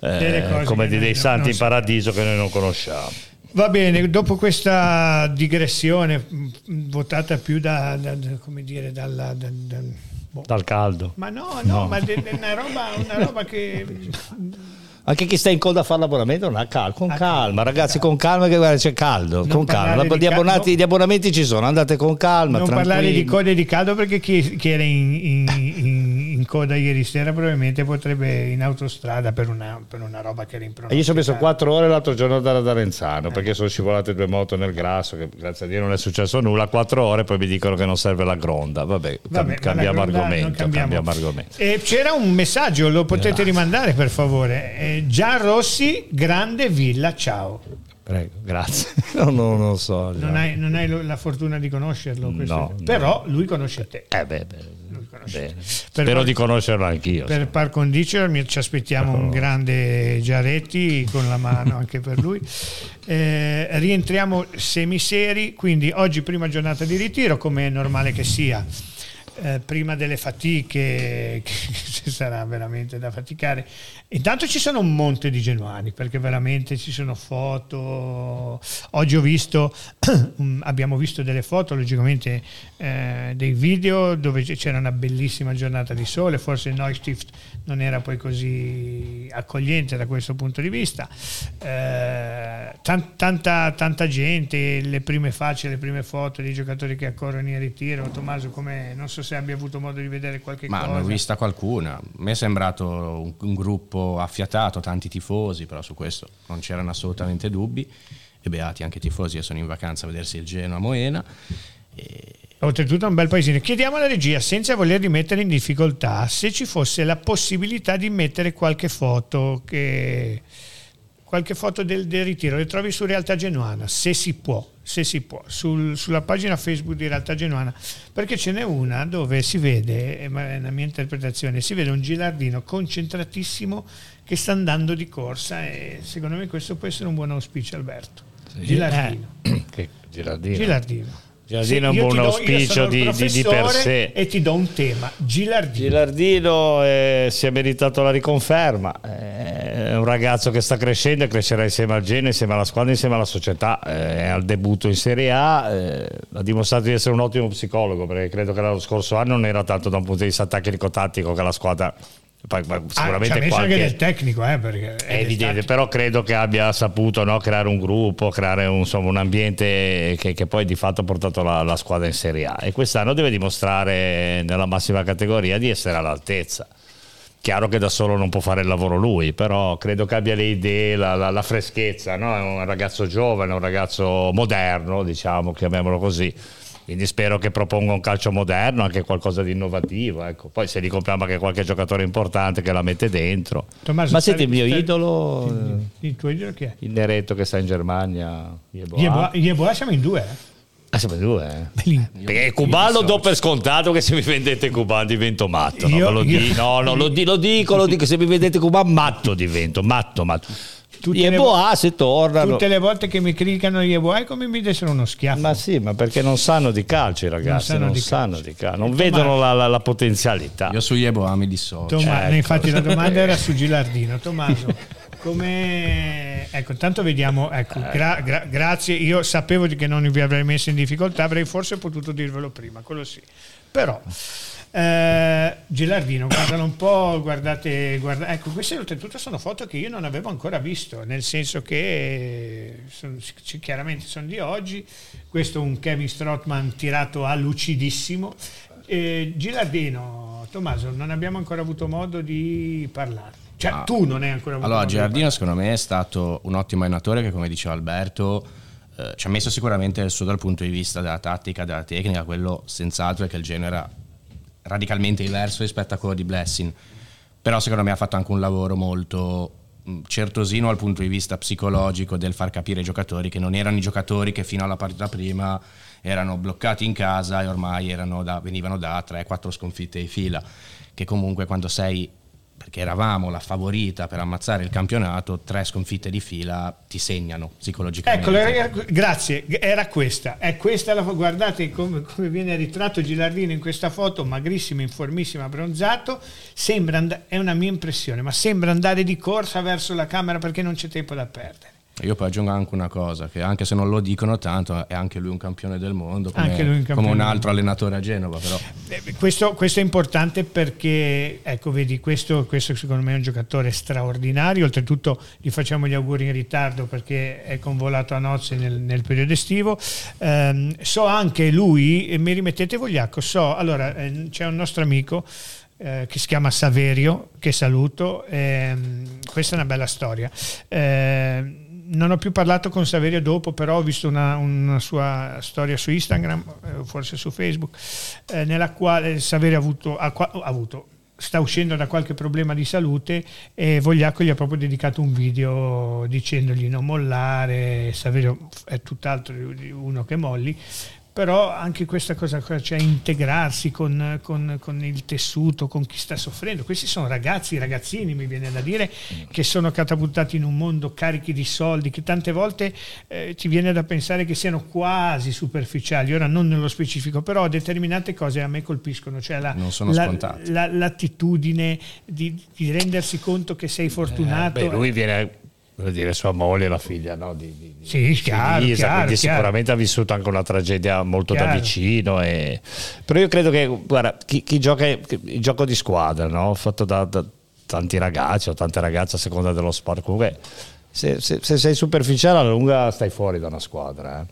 eh, come dei santi in paradiso che noi non conosciamo. Va bene, dopo questa digressione votata più da, da, da come dire, dalla, da, boh. dal caldo. Ma no, no, no. ma è una roba, una roba che anche chi sta in coda a fare l'abbonamento non ha calma, con calma, ragazzi, con calma che guarda, c'è caldo, non con calma. Gli, abbonati, gli, abbonamenti ci sono, andate con calma. Non tranquilli. parlare di code di caldo perché chi, chi era in, in, in, in, coda ieri sera probabilmente potrebbe in autostrada per una, per una roba che era in Io ci ho messo quattro ore l'altro giorno da Arenzano eh. perché sono scivolate due moto nel grasso, che grazie a Dio non è successo nulla, quattro ore poi mi dicono che non serve la gronda. Vabbè, Vabbè cambiamo, argomento, cambiamo. cambiamo argomento. E c'era un messaggio, lo potete Grazie. rimandare per favore. Eh, Gian Rossi, grande villa, ciao. Prego, grazie. <laughs> No, no, non lo so. Non hai, non hai, la fortuna di conoscerlo, no, però lui conosce te. Eh beh, beh. Bene. Spero par, di conoscerlo anch'io. Per par condicio ci aspettiamo un grande Giaretti con la mano anche per lui. Eh, rientriamo semiseri, quindi oggi prima giornata di ritiro, come è normale che sia eh, prima delle fatiche, <laughs> che sarà veramente da faticare. Intanto ci sono un monte di genuani, perché veramente ci sono foto. Oggi ho visto, <clears throat> abbiamo visto delle foto, logicamente eh, dei video dove c'era una bellissima giornata di sole, forse il Neustift non era poi così accogliente da questo punto di vista. Eh, tanta, tanta gente, le prime facce, le prime foto dei giocatori che accorrono in ritiro. Tommaso, come non so se abbia avuto modo di vedere qualche Ma cosa. Ma ne ho vista qualcuna. Me è sembrato un, un gruppo affiatato, tanti tifosi, però su questo non c'erano assolutamente dubbi. E beati anche i tifosi che sono in vacanza a vedersi il Genoa Moena. E Oltretutto è un bel paesino. Chiediamo alla regia, senza voler rimettere in difficoltà, se ci fosse la possibilità di mettere qualche foto, che, qualche foto del, del, ritiro. Le trovi su Realtà Genuana, se si può, se si può sul, sulla pagina Facebook di Realtà Genuana, perché ce n'è una dove si vede, è una mia interpretazione, si vede un gilardino concentratissimo che sta andando di corsa e secondo me questo può essere un buon auspicio Alberto. Sì. Gilardino. Eh, <clears throat> che gilardino. Gilardino. Gilardino è un buon auspicio di, di, di, per sé. E ti do un tema, Gilardino. Gilardino eh, si è meritato la riconferma, eh, è un ragazzo che sta crescendo e crescerà insieme al Gene, insieme alla squadra, insieme alla società, eh, è al debutto in Serie A, eh, ha dimostrato di essere un ottimo psicologo perché credo che l'anno scorso anno non era tanto da un punto di vista tecnico-tattico che la squadra Ah, sicuramente messo qualche... anche del tecnico, eh, perché È evidente, però credo che abbia saputo no, creare un gruppo, creare un, insomma, un ambiente che, che poi di fatto ha portato la, la squadra in Serie A e quest'anno deve dimostrare nella massima categoria di essere all'altezza. Chiaro che da solo non può fare il lavoro lui, però credo che abbia le idee, la, la- la freschezza, no? è un ragazzo giovane, un ragazzo moderno, diciamo, chiamiamolo così. Quindi spero che proponga un calcio moderno, anche qualcosa di innovativo. Ecco. Poi se gli compriamo anche qualche giocatore importante che la mette dentro. Tommaso, Ma stai- senti, il mio stai- idolo, eh, Il tuo idolo chi è? il Neretto che sta in Germania. Yeboah Yeboah siamo in due, eh. Ah, siamo in due, eh. Belin- Perché Cuban lo do per scontato che se mi vendete Cuban divento matto. No, Io- ve lo, io- di- no, no, lo, di- lo dico, lo dico, se mi vendete Cuban matto divento, matto, matto. Tutte E le boa se tornano. Tutte le volte che mi criticano Yeboah è come mi dessero uno schiaffo. Ma sì, ma perché non sanno di calcio i ragazzi, sanno non di sanno calcio. di calcio, non vedono la, la- la potenzialità. Io su Yeboah mi dissocio. Toma- ecco. Infatti la domanda era su <laughs> Gilardino. Tommaso, come... Ecco, intanto vediamo, ecco, gra- gra- grazie, io sapevo di che non vi avrei messo in difficoltà, avrei forse potuto dirvelo prima, quello sì. Però, eh, Gilardino, guardalo un po', guardate, guarda- ecco, queste oltretutto sono foto che io non avevo ancora visto, nel senso che sono- c- chiaramente sono di oggi, questo è un Kevin Strottman tirato a lucidissimo. Eh, Gilardino, Tommaso, non abbiamo ancora avuto modo di parlare. Cioè, Ah. tu non hai ancora avuto Allora, modo di Giardino secondo me è stato un ottimo allenatore che, come diceva Alberto, eh, ci ha messo sicuramente il suo dal punto di vista della tattica, della tecnica, quello senz'altro è che il genere radicalmente diverso rispetto a quello di Blessing. Però secondo me ha fatto anche un lavoro molto mh, certosino dal punto di vista psicologico del far capire ai giocatori che non erano i giocatori che fino alla partita prima erano bloccati in casa e ormai da- venivano da 3-4 sconfitte di fila, che comunque quando sei perché eravamo la favorita per ammazzare il campionato, tre sconfitte di fila ti segnano psicologicamente. Ecco, era- grazie, era questa. È questa la, guardate come, come viene ritratto Gilardino in questa foto, magrissimo, informissimo, abbronzato. Sembra and- è una mia impressione, ma sembra andare di corsa verso la camera perché non c'è tempo da perdere. Io poi aggiungo anche una cosa, che anche se non lo dicono tanto, è anche lui un campione del mondo, come, un come un altro allenatore a Genova. Però. Eh, Questo, questo è importante perché, ecco, vedi, questo, questo secondo me è un giocatore straordinario. Oltretutto gli facciamo gli auguri in ritardo perché è convolato a nozze nel, nel periodo estivo. Ehm, so anche lui, e mi rimettete Vogliacco, so, allora eh, c'è un nostro amico eh, che si chiama Saverio, che saluto. ehm, questa è una bella storia. Non ho più parlato con Saverio dopo, però ho visto una, una sua storia su Instagram, eh, forse su Facebook, eh, nella quale Saverio ha avuto, ha ha avuto- sta uscendo da qualche problema di salute e Vogliacco gli ha proprio dedicato un video dicendogli non mollare, Saverio è tutt'altro di uno che molli, però anche questa cosa qua, cioè integrarsi con, con- con il tessuto, con chi sta soffrendo. Questi sono ragazzi, ragazzini, mi viene da dire, che sono catapultati in un mondo carichi di soldi, che tante volte eh, ti viene da pensare che siano quasi superficiali, ora non nello specifico, però determinate cose a me colpiscono, cioè la, Non sono la- la- l'attitudine di, di rendersi conto che sei fortunato. Beh, lui viene dire sua moglie e la figlia no, di, di, Sì, chiaro, Elisa, chiaro, quindi chiaro. sicuramente ha vissuto anche una tragedia molto da vicino e- però io credo che guarda, chi, chi gioca il gioco di squadra no? fatto da, da tanti ragazzi o tante ragazze a seconda dello sport comunque se, se- se sei superficiale alla lunga stai fuori da una squadra eh.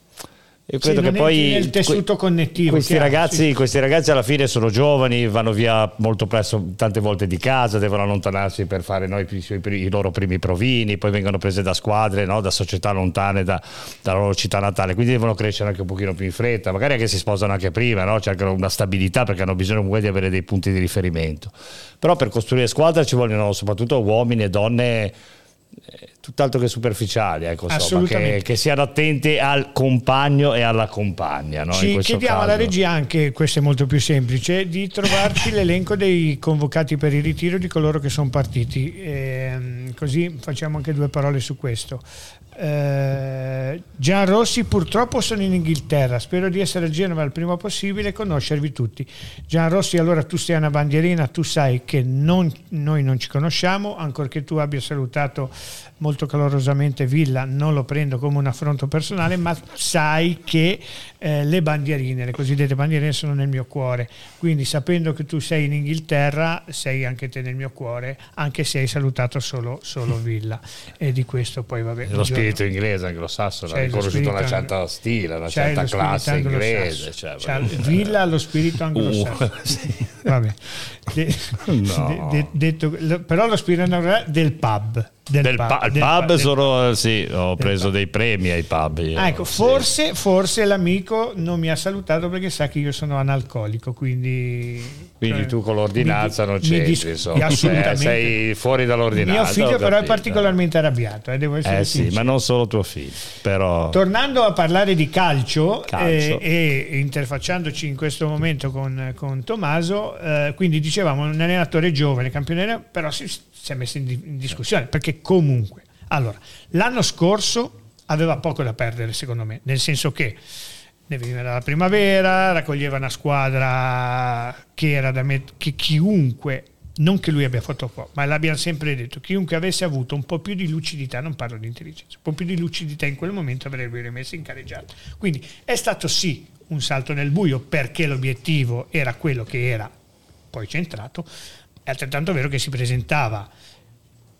Sì, credo che poi nel tessuto connettivo, questi chiaro, ragazzi, sì. questi ragazzi alla fine sono giovani, vanno via molto presto, tante volte di casa, devono allontanarsi per fare no, i, i- i loro primi provini, poi vengono prese da squadre, no, da società lontane da- dalla loro città natale, quindi devono crescere anche un pochino più in fretta, magari anche si sposano anche prima, no? anche una stabilità perché hanno bisogno comunque di avere dei punti di riferimento. Però per costruire squadra ci vogliono soprattutto uomini e donne tutt'altro che superficiali, ecco, insomma, che, che siano attenti al compagno e alla compagna. No? Ci chiediamo alla caso. regia anche, questo è molto più semplice, di trovarci <laughs> l'elenco dei convocati per il ritiro di coloro che sono partiti. Ehm, così facciamo anche due parole su questo. Eh, Gian Rossi purtroppo sono in Inghilterra, spero di essere a Genova il prima possibile e conoscervi tutti. Gian Rossi, allora tu sei una bandierina, tu sai che non, noi non ci conosciamo, ancorché tu abbia salutato molto calorosamente Villa, non lo prendo come un affronto personale, ma sai che eh, le bandierine, le cosiddette bandierine sono nel mio cuore, quindi sapendo che tu sei in Inghilterra, sei anche te nel mio cuore, anche se hai salutato solo, solo <laughs> Villa e di questo poi vabbè. Lo spirito inglese anglosassone, ha riconosciuto una certa stile, una certa classe inglese. Cioè, Villa ha lo spirito anglosassone. Uh, <laughs> sì. De, no. de, de, detto, però lo spirito del pub del, del pub, del pub, pub sono, sì, ho preso pub. dei premi ai pub. Io, ah, ecco, sì. forse, forse, l'amico non mi ha salutato perché sa che io sono analcolico, quindi... Quindi cioè, tu con l'ordinanza mi, non c'entri, dis- insomma. Assolutamente. sei fuori dall'ordinanza. Mio figlio però è particolarmente arrabbiato, eh, devo essere eh sì, ma non solo tuo figlio, però... Tornando a parlare di calcio, calcio. Eh, e interfacciandoci in questo momento con, con Tommaso, eh, quindi dicevamo un allenatore giovane, campione, però si si è messo in, discussione, perché comunque, allora, l'anno scorso aveva poco da perdere secondo me, nel senso che ne veniva dalla primavera, raccoglieva una squadra che era da me, che chiunque, non che lui abbia fatto poco, ma l'abbiamo sempre detto, chiunque avesse avuto un po' più di lucidità, non parlo di intelligenza, un po' più di lucidità in quel momento avrebbe rimesso in carreggiata. Quindi è stato sì un salto nel buio perché l'obiettivo era quello che era poi centrato, è altrettanto vero che si presentava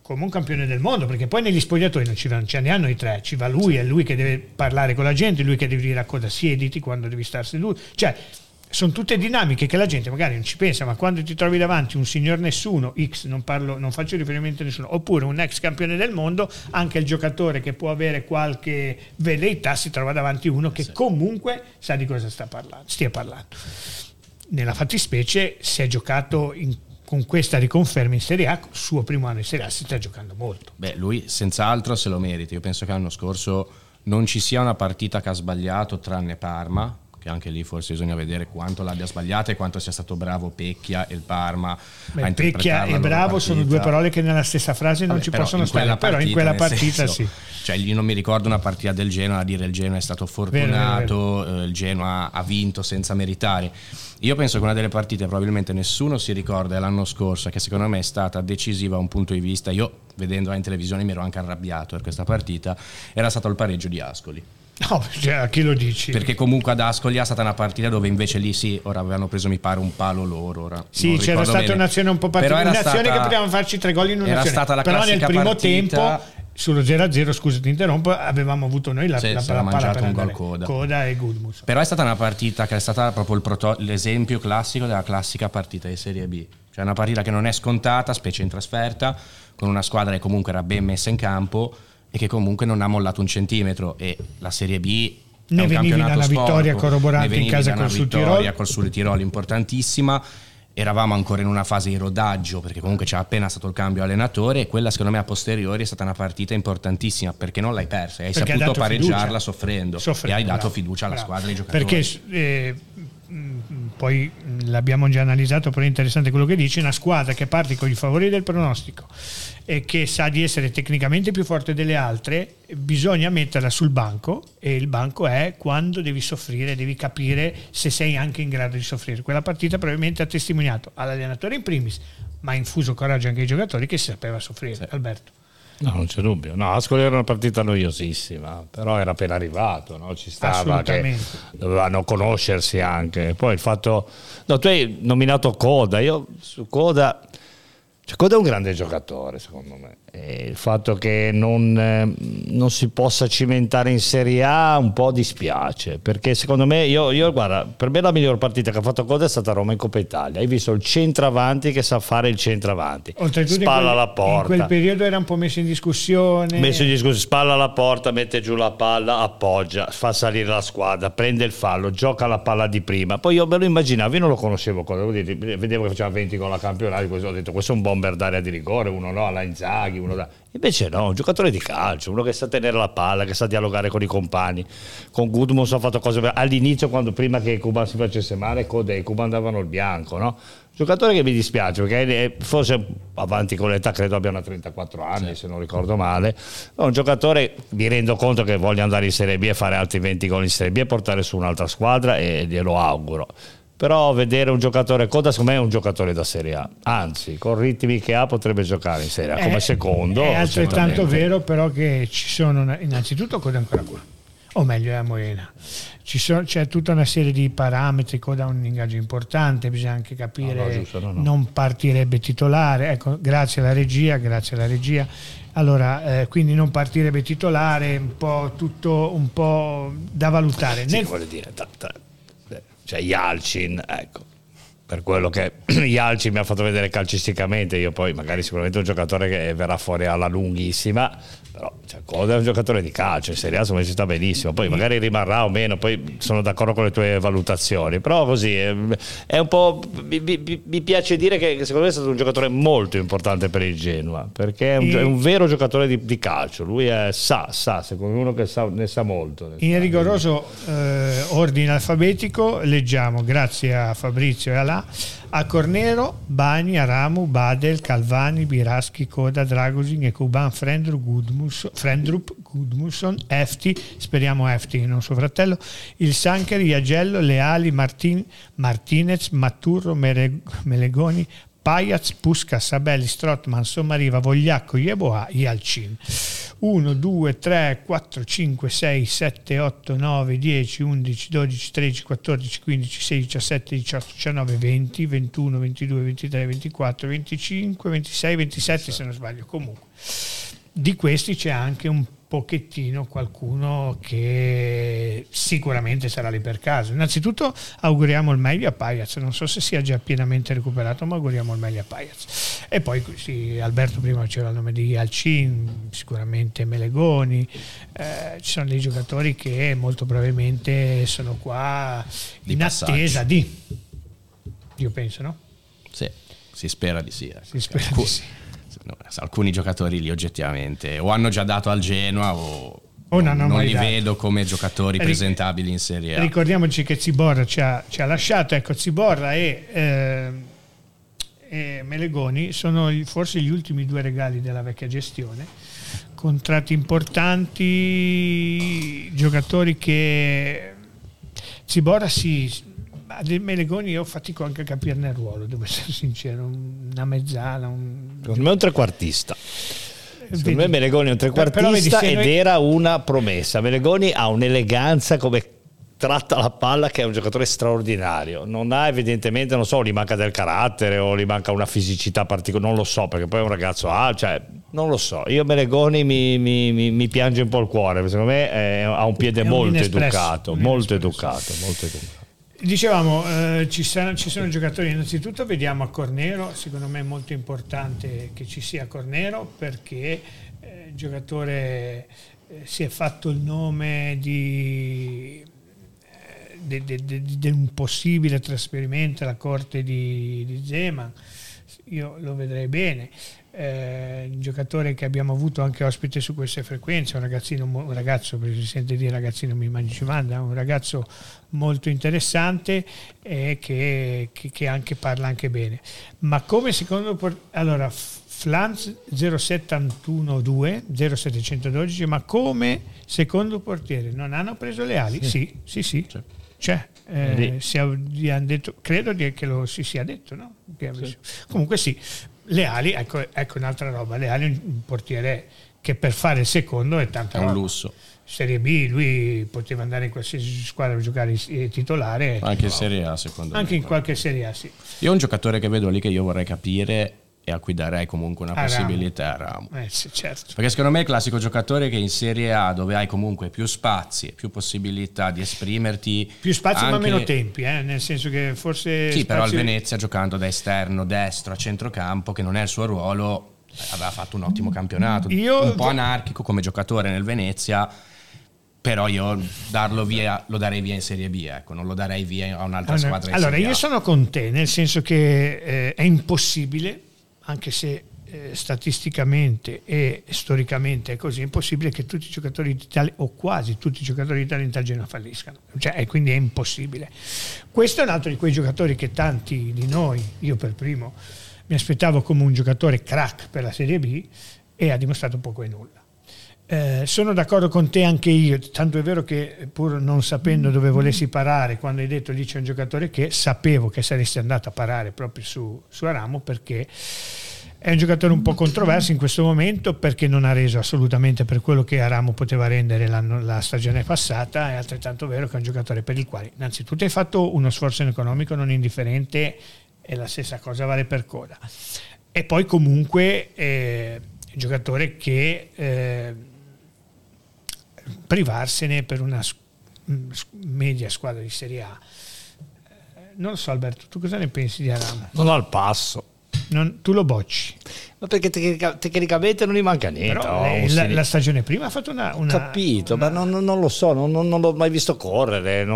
come un campione del mondo, perché poi negli spogliatoi non ci, va, ce ne hanno i tre, ci va lui, è lui che deve parlare con la gente, lui che deve dire a cosa siediti quando devi star seduto, cioè sono tutte dinamiche che la gente magari non ci pensa, ma quando ti trovi davanti un signor nessuno, X, non, parlo, non faccio riferimento a nessuno, oppure un ex campione del mondo, anche il giocatore che può avere qualche velleità si trova davanti uno che sì. comunque sa di cosa sta parlando, stia parlando. Nella fattispecie si è giocato in con questa riconferma in Serie A, suo primo anno in Serie A, si sta giocando molto. Beh, lui senz'altro se lo merita. Io penso che l'anno scorso non ci sia una partita che ha sbagliato tranne Parma, che anche lì forse bisogna vedere quanto l'abbia sbagliata e quanto sia stato bravo Pecchia e il Parma. Beh, Pecchia e bravo sono due parole che nella stessa frase non Vabbè, ci possono stare, partita, però in quella partita senso, sì. Cioè, io non mi ricordo una partita del Genoa a dire il Genoa è stato fortunato, vero, vero. Eh, il Genoa ha vinto senza meritare. Io penso che una delle partite probabilmente nessuno si ricorda l'anno scorso, che secondo me è stata decisiva da un punto di vista, io vedendola in televisione mi ero anche arrabbiato per questa partita, era stato il pareggio di Ascoli. No, cioè, a chi lo dici? Perché comunque ad Ascoli è stata una partita dove invece lì sì, ora avevano preso mi pare un palo loro. Ora sì, c'era stata bene. un'azione un po' particolare, un'azione stata, che potevamo farci tre gol in un'azione. Era stata la Però nel primo partita, tempo sullo 0-0, scusa ti interrompo, avevamo avuto noi la, sì, la, la mangiato un gol coda. coda e Gudmus. Però è stata una partita che è stata proprio proto- l'esempio classico della classica partita di Serie B. Cioè una partita che non è scontata, specie in trasferta, con una squadra che comunque era ben messa in campo e che comunque non ha mollato un centimetro. E la Serie B ne venivi da una vittoria corroborante in casa col Sud Tirol. col Sud Tirol importantissima. Eravamo ancora in una fase di rodaggio perché comunque c'era appena stato il cambio allenatore. E quella secondo me a posteriori è stata una partita importantissima perché non l'hai persa hai perché saputo pareggiarla soffrendo, soffrendo, e hai dato bravo, fiducia alla bravo. squadra ai giocatori. Perché eh, poi l'abbiamo già analizzato però è interessante quello che dice una squadra che parte con i favori del pronostico e che sa di essere tecnicamente più forte delle altre bisogna metterla sul banco e il banco è quando devi soffrire devi capire se sei anche in grado di soffrire. Quella partita probabilmente ha testimoniato all'allenatore in primis ma ha infuso coraggio anche ai giocatori che si sapeva soffrire. Sì. Alberto No, non c'è dubbio. No, Ascoli era una partita noiosissima, però era appena arrivato, no? ci stava che dovevano conoscersi anche. Poi il fatto... No, tu hai nominato Coda, io su Coda... Cioè, Coda è un grande giocatore, secondo me. E il fatto che non, eh, non, si possa cimentare in Serie A un po' dispiace perché secondo me io, io, guarda per me la miglior partita che ha fatto Coda è stata Roma in Coppa Italia. Hai visto il centravanti che sa fare il centravanti. Oltretutto spalla alla porta. in quel periodo era un po' messo in discussione. Messo in discussione spalla alla porta mette giù la palla appoggia fa salire la squadra prende il fallo gioca la palla di prima. Poi io me lo immaginavo io non lo conoscevo vedevo che faceva 20 con la campionato ho detto questo è un bomber d'area di rigore, uno no, alla Inzaghi, uno da... Invece no, un giocatore di calcio, uno che sa tenere la palla, che sa dialogare con i compagni. Con Gudmus ha fatto cose all'inizio quando prima che Cuban si facesse male, Code e Cuban davano il bianco, no? Giocatore che mi dispiace perché forse avanti con l'età credo abbia una 34 anni sì. se non ricordo male. È un giocatore mi rendo conto che voglia andare in Serie B e fare altri 20 gol in Serie B e portare su un'altra squadra e glielo auguro però vedere un giocatore Coda secondo me è un giocatore da Serie A. Anzi con ritmi che ha potrebbe giocare in Serie A come è, secondo è altrettanto vero però che ci sono innanzitutto Coda ancora qua o meglio è a Moena sono, c'è tutta una serie di parametri Coda ha un ingaggio importante bisogna anche capire no, no, giusto, no, non partirebbe titolare. Ecco grazie alla regia grazie alla regia. Allora, eh, quindi non partirebbe titolare, un po' tutto un po' da valutare. Sì, Nel... vuole dire, ta, ta, cioè Yalcin, ecco, per quello che <clears throat> Yalcin mi ha fatto vedere calcisticamente, io poi magari sicuramente un giocatore che verrà fuori alla lunghissima, però cioè, Coda è un giocatore di calcio, in Serie A insomma ci sta benissimo, poi magari rimarrà o meno, poi sono d'accordo con le tue valutazioni, però così è, è un po', mi, mi, mi, piace dire che secondo me è stato un giocatore molto importante per il Genoa, perché è un, è un vero giocatore di, di, calcio, lui è, sa, sa, secondo me uno che sa, ne sa molto. In rigoroso eh, ordine alfabetico leggiamo, grazie a Fabrizio e a La, a Cornero, Bani, Aramu, Badel, Calvani, Biraschi, Coda, Dragosin e Kuban, Frendrup, Gudmus, Gudmusson, Efti, speriamo Efti, non suo fratello, il Sancher, Iagello, Leali, Martin, Martinez, Matturro, Melegoni, Pajaz, Pusca, Sabelli, Strotman, Sommariva, Vogliacco, Yeboah, Yalcin. 1, 2, 3, 4, 5, 6, 7, 8, 9, 10, 11, 12, 13, 14, 15, 16, 17, 18, 19, 20, 21, 22, 23, 24, 25, 26, 27 se non sbaglio comunque. Di questi c'è anche un pochettino qualcuno che sicuramente sarà lì per caso. Innanzitutto auguriamo il meglio a Paiaz, non so se sia già pienamente recuperato, ma auguriamo il meglio a Paiaz. E poi sì, Alberto prima c'era il nome di Alcin, sicuramente Melegoni, eh, ci sono dei giocatori che molto probabilmente sono qua di in passaggio. attesa di... Io penso, no? Sì, si spera di sì. Ecco. Si spera di sì alcuni giocatori lì oggettivamente o hanno già dato al Genoa o, o non, non li dato. vedo come giocatori presentabili in Serie A. Ricordiamoci che Ziborra ci ha, ci ha lasciato, ecco Ziborra e, eh, e Melegoni sono forse gli ultimi due regali della vecchia gestione, contratti importanti, giocatori che Ziborra si ma del Melegoni io fatico anche a capirne il ruolo, devo essere sincero, una mezzala. Un... Secondo me è un trequartista. Secondo vedi, me Melegoni è un trequartista vedi, ed noi... era una promessa. Melegoni ha un'eleganza come tratta la palla che è un giocatore straordinario. Non ha evidentemente, non so, gli manca del carattere o gli manca una fisicità particolare, non lo so, perché poi è un ragazzo ah, cioè, non lo so. Io Melegoni mi, mi, mi, mi piange un po' il cuore, secondo me è, ha un piede molto educato, molto educato, molto educato. Dicevamo, eh, ci, sono, ci, sono, giocatori, innanzitutto vediamo a Cornero, secondo me è molto importante che ci sia Cornero perché eh, il giocatore eh, si è fatto il nome di, di, di, un possibile trasferimento alla corte di, di Zeman, io lo vedrei bene eh, un giocatore che abbiamo avuto anche ospite su queste frequenze, un ragazzino, un ragazzo, perché si sente dire ragazzino mi mangi manda, un ragazzo molto interessante e che, che, che, anche parla anche bene. Ma come secondo allora Flans 0712 0712 ma come secondo portiere non hanno preso le ali? Sì, sì, sì. sì. C'è. Eh, si detto, credo che lo si sia detto, no? Sì. Comunque sì, le ali, ecco, ecco un'altra roba, le ali un portiere che per fare il secondo è tanto è un lusso. Serie B, lui poteva andare in qualsiasi squadra a giocare titolare. Anche in Serie A, secondo Anche me. Anche in qualche Serie A, sì. Io ho un giocatore che vedo lì che io vorrei capire e a cui darei comunque una a possibilità Ramo. a Ramo. Eh, sì, certo. Perché secondo me è il classico giocatore che in Serie A, dove hai comunque più spazi, più possibilità di esprimerti. Più spazi anche... ma meno tempi, eh? nel senso che forse... Sì, spazi... però al Venezia giocando da esterno, destro, a centrocampo, che non è il suo ruolo, aveva fatto un ottimo campionato. Io... Un po' anarchico come giocatore nel Venezia però io darlo via lo darei via in Serie B, ecco, non lo darei via a un'altra allora, squadra. allora, io sono con te, nel senso che eh, è impossibile anche se eh, statisticamente e storicamente è così, è impossibile che tutti i giocatori d'Italia, o quasi tutti i giocatori d'Italia in tal Genoa falliscano, cioè, e quindi è impossibile. Questo è un altro di quei giocatori che tanti di noi, io per primo, mi aspettavo come un giocatore crack per la Serie B e ha dimostrato poco e nulla. Eh, sono d'accordo con te anche io, tanto è vero che pur non sapendo dove volessi parare, quando hai detto lì c'è un giocatore che sapevo che saresti andato a parare proprio su, su Aramo perché è un giocatore un po' controverso in questo momento perché non ha reso assolutamente per quello che Aramo poteva rendere la stagione passata, è altrettanto vero che è un giocatore per il quale innanzitutto hai fatto uno sforzo economico non indifferente e la stessa cosa vale per Coda. E poi comunque eh, un giocatore che... Eh, privarsene per una media squadra di Serie A. Eh, non lo so Alberto, tu cosa ne pensi di Arama? Non il passo. Non, tu lo bocci. Ma perché tecnicamente non gli manca niente. Però, oh, la, la, stagione prima ha fatto una... una capito, una... ma non, non, lo so, non, non, l'ho mai visto correre.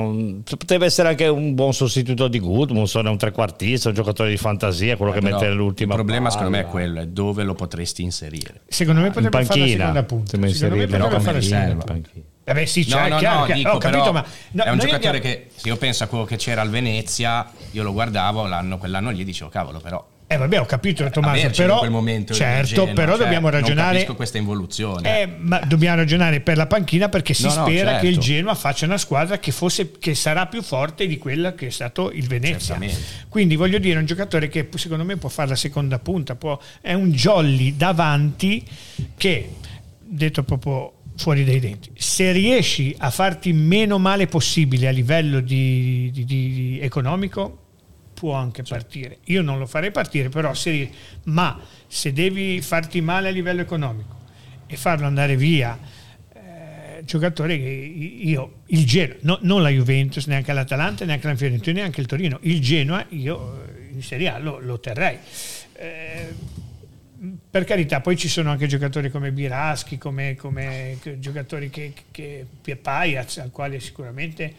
potrebbe essere anche un buon sostituto di Gudmundsson, un trequartista, un giocatore di fantasia, quello eh, che mette l'ultima Il problema palla. secondo me è quello, è dove lo potresti inserire. Secondo me potrebbe in panchina, fare la seconda punta. Secondo me potrebbe fare la seconda panchina. Eh sì, cioè, no, no, chiaro, no, chiaro. Dico, ho capito, ma no, è un giocatore abbiamo... che se io penso a quello che c'era al Venezia, io lo guardavo l'anno, quell'anno lì dicevo cavolo, però eh vabbè, ho capito Tommaso, però, quel momento certo, però cioè, dobbiamo ragionare non questa involuzione. Eh, ma dobbiamo ragionare per la panchina perché si no, spera no, certo. che il Genoa faccia una squadra che, fosse, che sarà più forte di quella che è stato il Venezia. Quindi voglio dire, un giocatore che secondo me può fare la seconda punta, può, è un jolly davanti che, detto proprio fuori dai denti, se riesci a farti meno male possibile a livello di, di, di economico, può anche partire. Io non lo farei partire, però se, ma se devi farti male a livello economico e farlo andare via, eh, giocatore che io, il Genoa, no, non la Juventus, neanche l'Atalanta, neanche la Fiorentina, neanche il Torino, il Genoa io eh, in Serie A lo, lo terrei. Eh, per carità, poi ci sono anche giocatori come Biraschi, come, come giocatori che, che, che Paiaz, al quale sicuramente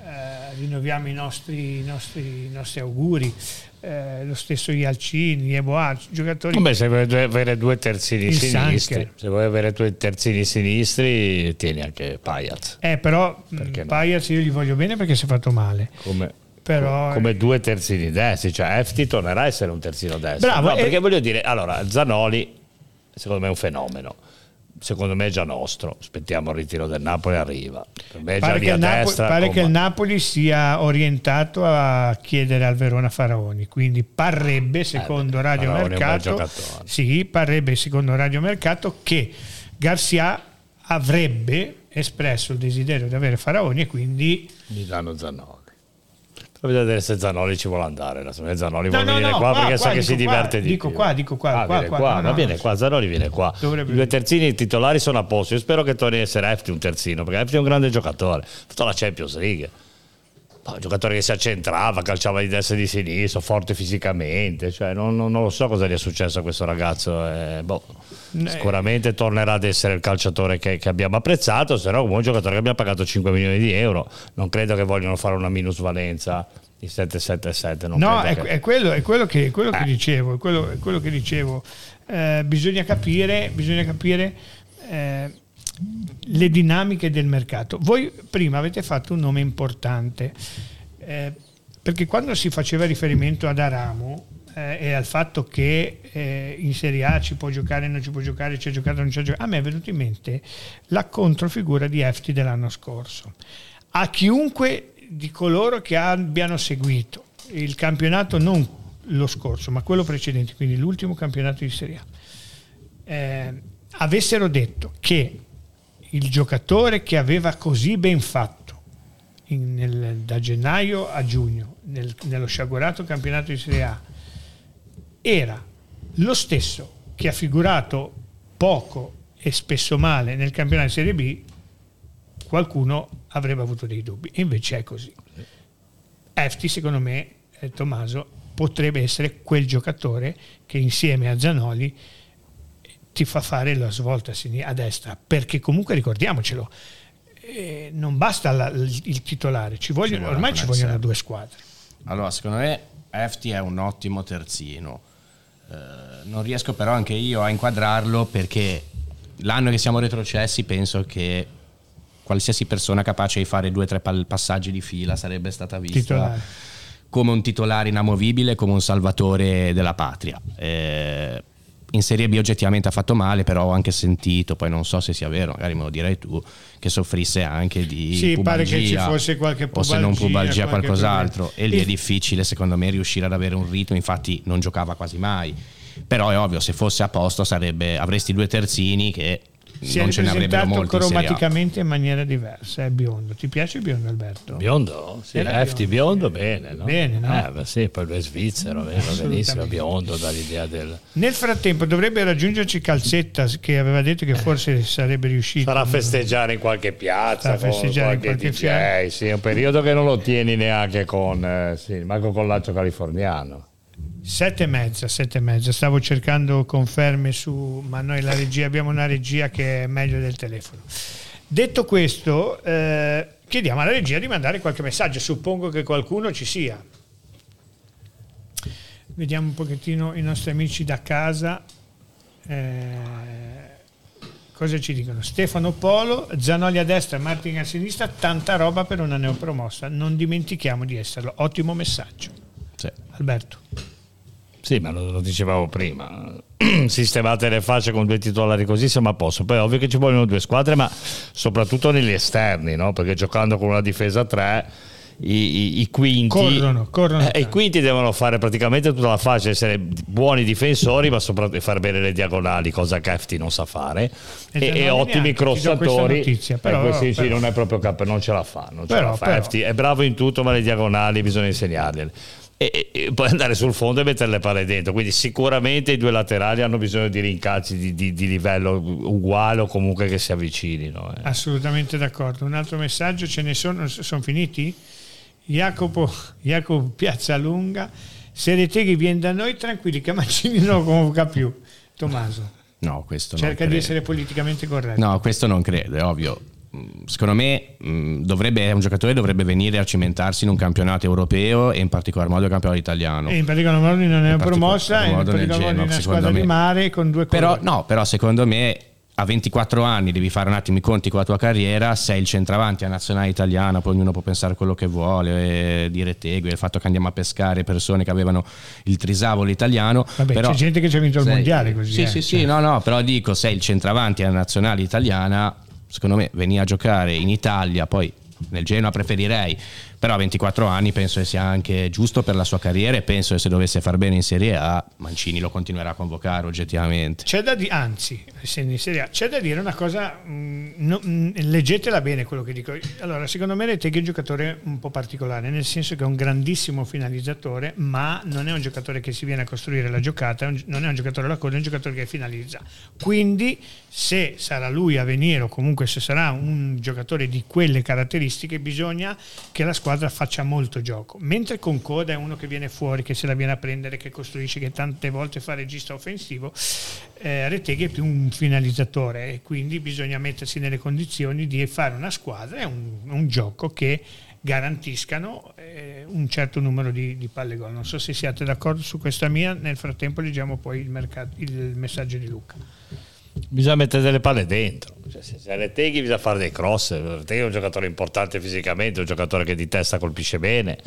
eh, rinnoviamo i nostri, i nostri, i nostri auguri. Eh, lo stesso Ialcini, Eboa, giocatori. Beh, se vuoi avere due terzini sinistri, se vuoi avere due terzini sinistri, tieni anche Paiaz. Eh, però Paiaz io gli voglio bene perché si è fatto male. Come, però, come due terzini destri, cioè Efti tornerà a essere un terzino destro. Bravo, no, perché voglio dire, allora Zanoli secondo me è un fenomeno secondo me è già nostro. Aspettiamo il ritiro del Napoli, arriva. Per me è pare già che, Napoli, destra, pare come... che il Napoli sia orientato a chiedere al Verona Faraoni, quindi parrebbe, secondo eh, Radio Mercato, sì, parrebbe secondo Radio Mercato che Garcia avrebbe espresso il desiderio di avere Faraoni e quindi Milano Zanoni. Bisogna vedere se Zanoli ci vuole andare. La Zanoli vuole no, venire no, qua, qua perché qua, sa che si diverte di dico più. Qua, dico qua, ah, qua, viene qua. No, viene qua, Zanoli viene qua. Dovrebbe I due terzini titolari sono a posto. Io spero che torni a essere Efti un terzino, perché Efti è un grande giocatore. Ha fatto la Champions League. No, un giocatore che si accentrava, calciava di destra e di sinistra, forte fisicamente. Cioè, non, non, non, lo so cosa gli è successo a questo ragazzo. Eh, boh. Sicuramente tornerà ad essere il calciatore che, che abbiamo apprezzato, se no, un giocatore che abbiamo pagato 5 milioni di euro. Non credo che vogliano fare una minusvalenza il 777 non no è, che... è, quello, è quello, che, quello eh. che dicevo è quello, quello che dicevo eh, bisogna capire bisogna capire eh, le dinamiche del mercato. Voi prima avete fatto un nome importante eh, perché quando si faceva riferimento ad Aramo eh, e al fatto che eh, in Serie A ci può giocare non ci può giocare c'è giocato non c'è giocato a me è venuto in mente la controfigura di Efti dell'anno scorso. A chiunque di coloro che abbiano seguito il campionato non lo scorso, ma quello precedente, quindi l'ultimo campionato di Serie A, eh, avessero detto che il giocatore che aveva così ben fatto in, nel, da gennaio a giugno nel, nello sciagurato campionato di Serie A era lo stesso che ha figurato poco e spesso male nel campionato di Serie B, qualcuno avrebbe avuto dei dubbi. Invece è così. Efti, secondo me, eh, Tommaso, potrebbe essere quel giocatore che insieme a Zanoli ti fa fare la svolta a destra, perché comunque ricordiamocelo, eh, non basta la, il, il, titolare, ci vogliono, ci ormai ci vogliono due squadre. Allora, secondo me Efti è un ottimo terzino. Eh, non riesco però anche io a inquadrarlo perché l'anno che siamo retrocessi penso che qualsiasi persona capace di fare due o tre passaggi di fila sarebbe stata vista titolare. come un titolare inamovibile, come un salvatore della patria. Eh, in Serie B oggettivamente ha fatto male, però ho anche sentito, poi non so se sia vero, magari me lo direi tu, che soffrisse anche di sì, pubalgia, pare che ci fosse qualche pubalgia, o se non pubalgia qualcos'altro problema. e lì è difficile secondo me riuscire ad avere un ritmo, infatti non giocava quasi mai. Però è ovvio, se fosse a posto sarebbe, avresti due terzini che si non è presentato cromaticamente in, in, maniera diversa, è biondo. Ti piace il biondo Alberto? Biondo? Sì, Hefty biondo, bene, no? Bene, no? Eh, sì, poi lui è svizzero, vero, benissimo, biondo dall'idea del... Nel frattempo dovrebbe raggiungerci Calzetta che aveva detto che forse sarebbe riuscito. Sarà a festeggiare in qualche piazza, Sarà festeggiare in qualche DJ, sì, è un periodo che non lo tieni neanche con, eh, sì, manco con l'alcio californiano. Sette e mezza, sette e mezza. Stavo cercando conferme su, ma noi la regia abbiamo una regia che è meglio del telefono. Detto questo, eh, chiediamo alla regia di mandare qualche messaggio. Suppongo che qualcuno ci sia. Vediamo un pochettino i nostri amici da casa. Eh, cosa ci dicono? Stefano Polo, Zanoli a destra, Martin a sinistra, tanta roba per una neopromossa. Non dimentichiamo di esserlo. Ottimo messaggio. Sì. Alberto. Sì, ma lo, lo dicevamo prima. <clears throat> Sistemate le facce con due titolari così siamo a posto. Poi è ovvio che ci vogliono due squadre, ma soprattutto negli esterni, no? Perché giocando con una difesa a tre i, i, i, quinti corrono, corrono eh, i quinti devono fare praticamente tutta la faccia essere buoni difensori ma soprattutto fare bene le diagonali cosa che Hefty non sa fare e, e, e ottimi crossatori notizia, però, eh, però. sì, non è proprio cap- non ce la fa, non ce però, la fa. Hefty è bravo in tutto ma le diagonali bisogna insegnargliele e, e, poi andare sul fondo e mettere le palle dentro. Quindi sicuramente i due laterali hanno bisogno di rincalzi di, di, di livello uguale o comunque che si avvicinino. Eh. Assolutamente d'accordo. Un altro messaggio, ce ne sono, sono finiti? Jacopo, Jacopo Piazzalunga, se Reteghi viene da noi tranquilli che Mancini non lo convoca più. Tommaso. No, questo Cerca di essere politicamente corretto. No, questo non credo, è ovvio secondo me dovrebbe, un giocatore dovrebbe venire a cimentarsi in un campionato europeo e in particolar modo il campionato italiano. E in particolar modo non è promossa, in particolar modo in una squadra me. di mare con due però, colori. No, però secondo me a 24 anni devi fare un attimo i conti con la tua carriera, sei il centravanti a nazionale italiana, poi ognuno può pensare quello che vuole, eh, dire Tegui, il fatto che andiamo a pescare persone che avevano il trisavolo italiano. Vabbè, però, c'è gente che ci ha vinto sei, il mondiale così. Sì, eh, sì, cioè. sì, no, no, però dico, sei il centravanti a nazionale italiana, secondo me venire a giocare in Italia, poi nel Genoa preferirei, però a 24 anni penso che sia anche giusto per la sua carriera e penso che se dovesse far bene in Serie A Mancini lo continuerà a convocare oggettivamente. C'è da dire, anzi, essendo in Serie A, c'è da dire una cosa, mh, mm, no, mh, mm, leggetela bene quello che dico. Allora, secondo me Reteghi è un giocatore un po' particolare, nel senso che è un grandissimo finalizzatore, ma non è un giocatore che si viene a costruire la giocata, un, non è un giocatore alla coda, è un giocatore che finalizza. Quindi, se sarà lui a venire o comunque se sarà un giocatore di quelle caratteristiche, bisogna che la squadra squadra faccia molto gioco, mentre con Coda è uno che viene fuori, che se la viene a prendere, che costruisce, che tante volte fa regista offensivo, eh, Reteghi è più un finalizzatore e quindi bisogna mettersi nelle condizioni di fare una squadra e un, un gioco che garantiscano eh, un certo numero di, di, palle gol. Non so se siate d'accordo su questa mia, nel frattempo leggiamo poi il, mercato, il messaggio di Luca. Bisogna mettere delle palle dentro. Cioè, se, se bisogna fare dei cross. Reteghi è un giocatore importante fisicamente, un giocatore che di testa colpisce bene.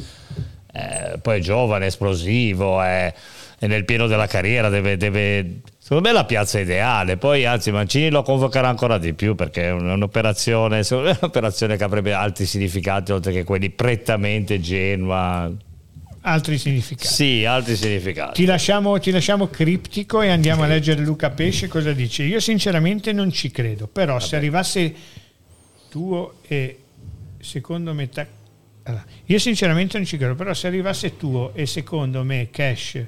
Eh, poi è giovane, esplosivo, è, è, nel pieno della carriera, deve, deve, secondo me è la piazza ideale. Poi anzi Mancini lo convocherà ancora di più perché è un'operazione, è un'operazione che avrebbe altri significati oltre che quelli prettamente Genua altri significati. Sì, altri significati. Ti lasciamo, ti lasciamo criptico e andiamo sì. a leggere Luca Pesce cosa dice. Io sinceramente non ci credo, però Vabbè. se arrivasse tuo e secondo me... Ta- allora, io sinceramente non ci credo, però se arrivasse tuo e secondo me cash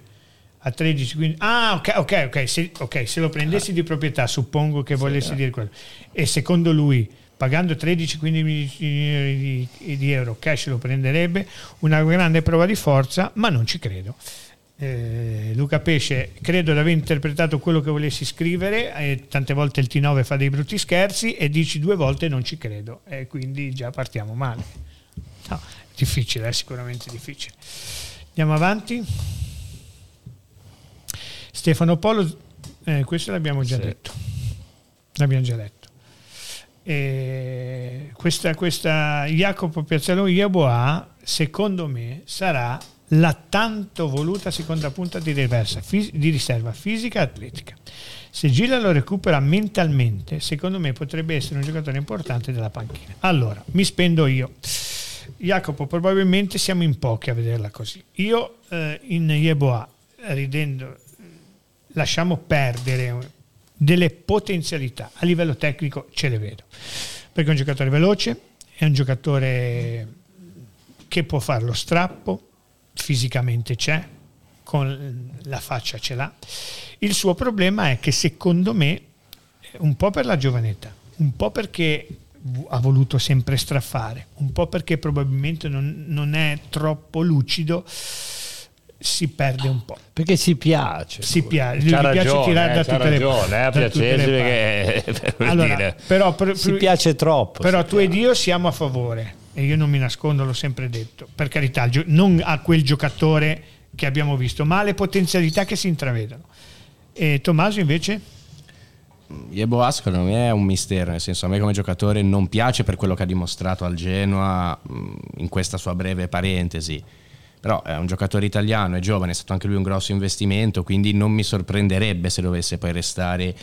a 13, 15... Ah, ok, ok, ok, se, okay, se lo prendessi ah. di proprietà, suppongo che volessi sì, dire quello. E secondo lui pagando 13-15 milioni di, di, euro cash lo prenderebbe, una grande prova di forza, ma non ci credo. Eh, Luca Pesce, credo di aver interpretato quello che volessi scrivere, eh, tante volte il T9 fa dei brutti scherzi e dici due volte non ci credo, e quindi già partiamo male. No, difficile, è sicuramente difficile. Andiamo avanti. Stefano Polo, eh, questo l'abbiamo già Sì. detto. L'abbiamo già letto. E questa, questa Jacopo Piazzalone Iaboa, secondo me, sarà la tanto voluta seconda punta di, riversa, fis- di riserva fisica e atletica. Se Gila lo recupera mentalmente, secondo me potrebbe essere un giocatore importante della panchina. Allora, mi spendo io. Jacopo, probabilmente siamo in pochi a vederla così. Io eh, in Yeboah, ridendo, lasciamo perdere delle potenzialità a livello tecnico, ce le vedo. Perché è un giocatore veloce, è un giocatore che può fare lo strappo, fisicamente c'è, con la faccia ce l'ha. Il suo problema è che secondo me, un po' per la giovane età, un po' perché ha voluto sempre straffare, un po' perché probabilmente non, non è troppo lucido, si perde un po'. Perché si piace. Si piace, C'ha gli piace ragione, tirare eh, da c'ha tutte le ragione, parti, eh, a da tutte le perché <laughs> per Allora, dire, però, per- si piace troppo. Però tu ed piace. io siamo a favore e io non mi nascondo, l'ho sempre detto. Per carità, non a quel giocatore che abbiamo visto, ma alle potenzialità che si intravedono. E Tommaso invece? Yeboah secondo me è un mistero, nel senso a me come giocatore non piace per quello che ha dimostrato al Genoa mh, in questa sua breve parentesi, però è un giocatore italiano, è giovane, è stato anche lui un grosso investimento, quindi non mi sorprenderebbe se dovesse poi restare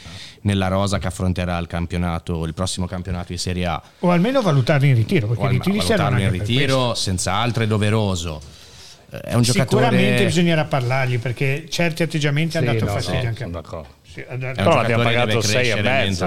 nella rosa che affronterà il campionato, il prossimo campionato di Serie A. O almeno valutarlo in ritiro, perché O i al- ritiri valutarlo servono in ritiro, senz'altro è doveroso. Eh, È un giocatore... Sicuramente bisognerà parlargli perché certi atteggiamenti hanno Sì, dato no, fastidio no, anche a me. d'accordo. Sì, un Però l'abbiamo pagato deve 6 e mezzo.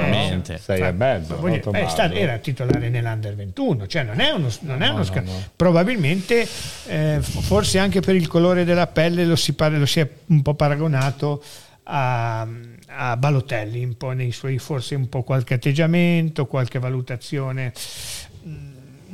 6 e mezzo. Voglio- no, eh, sta- Tommaso? era titolare nell'Under 21, cioè non è uno, non è No, uno no, sca- no. Probabilmente, eh, forse anche per il colore della pelle, lo si, pare- lo si è un po' paragonato a, a Balotelli, un po' nei suoi, forse un po' qualche atteggiamento, qualche valutazione.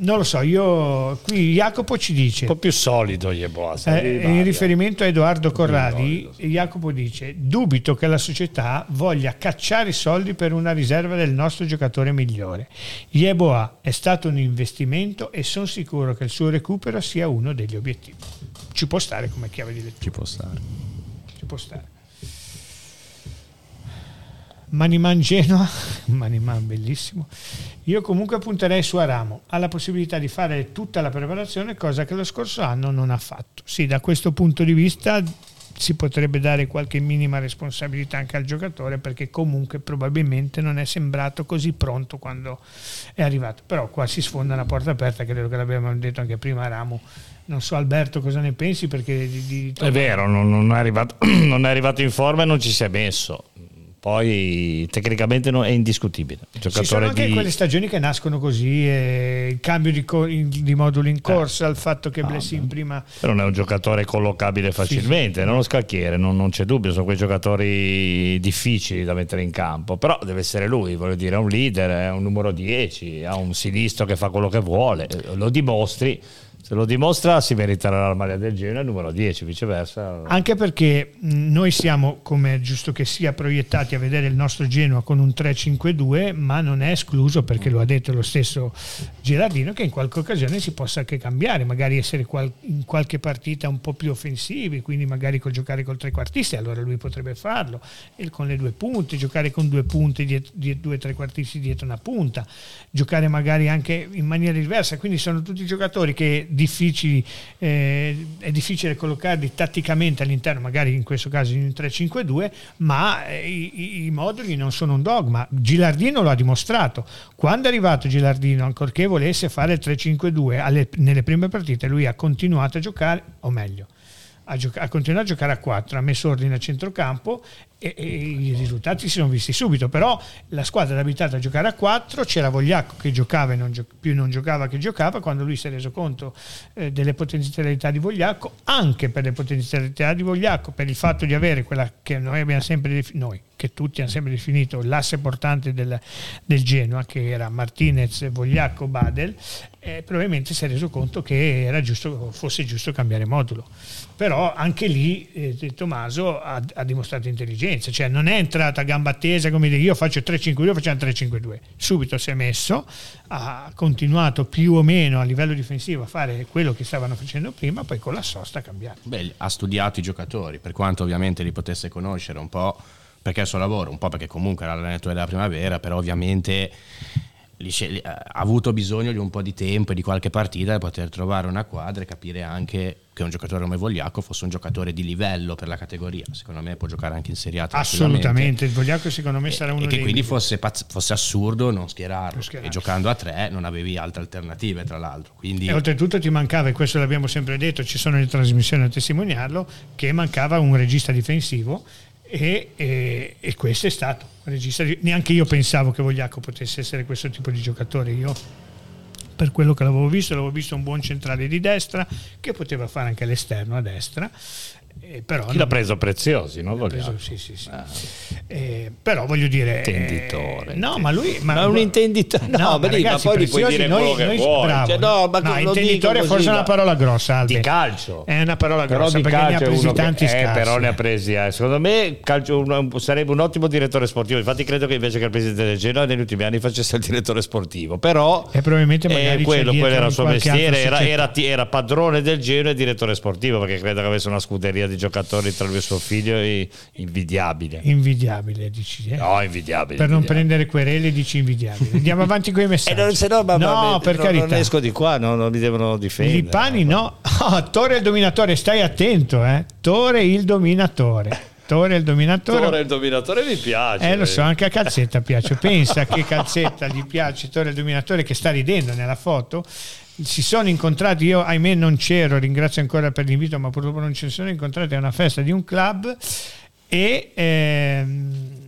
Non lo so, io qui Jacopo ci dice. Un po' più solido Yeboah. sai, Eh, in riferimento a Edoardo Corradi, Jacopo dice: Dubito che la società voglia cacciare i soldi per una riserva del nostro giocatore migliore. Yeboah è stato un investimento e sono sicuro che il suo recupero sia uno degli obiettivi. Ci può stare come chiave di lettura. Ci può stare. Ci può stare. Maniman Genoa, <laughs> Maniman bellissimo. Io comunque punterei su Aramo, ha la possibilità di fare tutta la preparazione, cosa che lo scorso anno non ha fatto. Sì, da questo punto di vista si potrebbe dare qualche minima responsabilità anche al giocatore perché comunque probabilmente non è sembrato così pronto quando è arrivato. Però qua si sfonda una porta aperta, credo che l'abbiamo detto anche prima Aramo. Non so Alberto cosa ne pensi perché di, di- È vero, non, non è arrivato, <clears throat> non è arrivato in forma e non ci si è messo. Poi tecnicamente è indiscutibile. Ci sono Giocatore anche di... quelle stagioni che nascono così, eh, il cambio di, co- in- di moduli in corsa, il fatto che Ah, Blessing prima... Però non è un giocatore collocabile facilmente, non lo scacchiere, non, non c'è dubbio, sono quei giocatori difficili da mettere in campo, però deve essere lui, voglio dire, è un leader, è un numero 10, ha un sinistro che fa quello che vuole, eh, lo dimostri, se lo dimostra si meriterà la maglia del Genoa, numero 10, viceversa. Anche perché mh, noi siamo, come è giusto che sia, proiettati a vedere il nostro Genoa con un 3-5-2, ma non è escluso, perché lo ha detto lo stesso Gerardino, che in qualche occasione si possa anche cambiare, magari essere in qualche partita un po' più offensivi, quindi magari col giocare col trequartista, allora lui potrebbe farlo, e con le due punte, giocare con due punte, diet- die- due trequartisti dietro una punta, giocare magari anche in maniera diversa, quindi sono tutti giocatori che difficili, eh, è difficile collocarli tatticamente all'interno, magari in questo caso in un 3-5-2, ma eh, i, i- moduli non sono un dogma. Gilardino lo ha dimostrato. Quando è arrivato Gilardino, ancorché volesse fare il 3-5-2 alle- nelle prime partite, lui ha continuato a giocare, o meglio, ha, gioca- ha continuato a giocare a 4, ha messo ordine a centrocampo e, e i risultati si sono visti subito, però la squadra era abituata a giocare a 4, c'era Vogliacco che giocava e non gio- più non giocava che giocava, quando lui si è reso conto eh, delle potenzialità di Vogliacco, anche per le potenzialità di Vogliacco, per il fatto di avere quella che noi abbiamo sempre defi- noi, che tutti hanno sempre definito l'asse portante del, del Genoa, che era Martinez, Vogliacco, Badel, eh, probabilmente si è reso conto che giusto, fosse giusto cambiare modulo. Però anche lì eh, Tommaso ha, ha, dimostrato intelligenza, cioè non è entrata a gamba tesa come dire io faccio 3-5-2, facciamo 3-5-2. Subito si è messo, ha continuato più o meno a livello difensivo a fare quello che stavano facendo prima, poi con la sosta ha cambiato. Beh, ha studiato i giocatori, per quanto ovviamente li potesse conoscere un po' perché è il suo lavoro, un po' perché comunque era l'allenatore della primavera, però ovviamente ha avuto bisogno di un po' di tempo e di qualche partita per poter trovare una quadra e capire anche che un giocatore come Vogliacco fosse un giocatore di livello per la categoria. Secondo me può giocare anche in Serie A. Assolutamente, il Vogliacco secondo me sarà uno e, e che quindi fosse, pazz- fosse, assurdo non schierarlo. E giocando a tre non avevi altre alternative, tra l'altro. Quindi... E oltretutto ti mancava, e questo l'abbiamo sempre detto, ci sono le trasmissioni a testimoniarlo, che mancava un regista difensivo e, e, e, questo è stato regista. Neanche io pensavo che Vogliacco potesse essere questo tipo di giocatore. Io, per quello che l'avevo visto, l'avevo visto un buon centrale di destra che poteva fare anche l'esterno a destra eh, però Chi l'ha preso preziosi, no? Preso, sì, sì, sì. Ah. Eh, però voglio dire... Intenditore. Eh, no, ma lui... Ma, ma un intenditore... No, no ma, ragazzi, ma poi puoi dire noi, quello che vuoi. Bravo, cioè, no, ma no, intenditore forse è una parola grossa, Albe. Di calcio. È una parola grossa però perché ne ha presi tanti che, eh, però ne ha presi, eh. Secondo me calcio, un, sarebbe un ottimo direttore sportivo. Infatti credo che invece che il presidente del Genoa negli ultimi anni facesse il direttore sportivo. Però... E probabilmente magari quello, quello era il suo mestiere. Era padrone del Genoa e direttore sportivo perché credo che avesse una scuderia di giocatori tra lui e suo figlio è invidiabile. Invidiabile, dici? Eh? No, invidiabile. Per invidiabile. non prendere querele dici invidiabile. Andiamo avanti con i <laughs> messaggi. Eh, no, se no, ma, no, per non, carità. Non esco di qua, no, non mi devono difendere. Lipani no. Oh, <laughs> Tore il dominatore, stai attento, eh. Tore il dominatore. Tore il dominatore. Tore il dominatore mi piace. Eh, lo so, anche a Calzetta piace. Pensa che Calzetta gli piace Tore il dominatore che sta ridendo nella foto si sono incontrati, io ahimè non c'ero, ringrazio ancora per l'invito, ma purtroppo non ci sono incontrati a una festa di un club e ehm,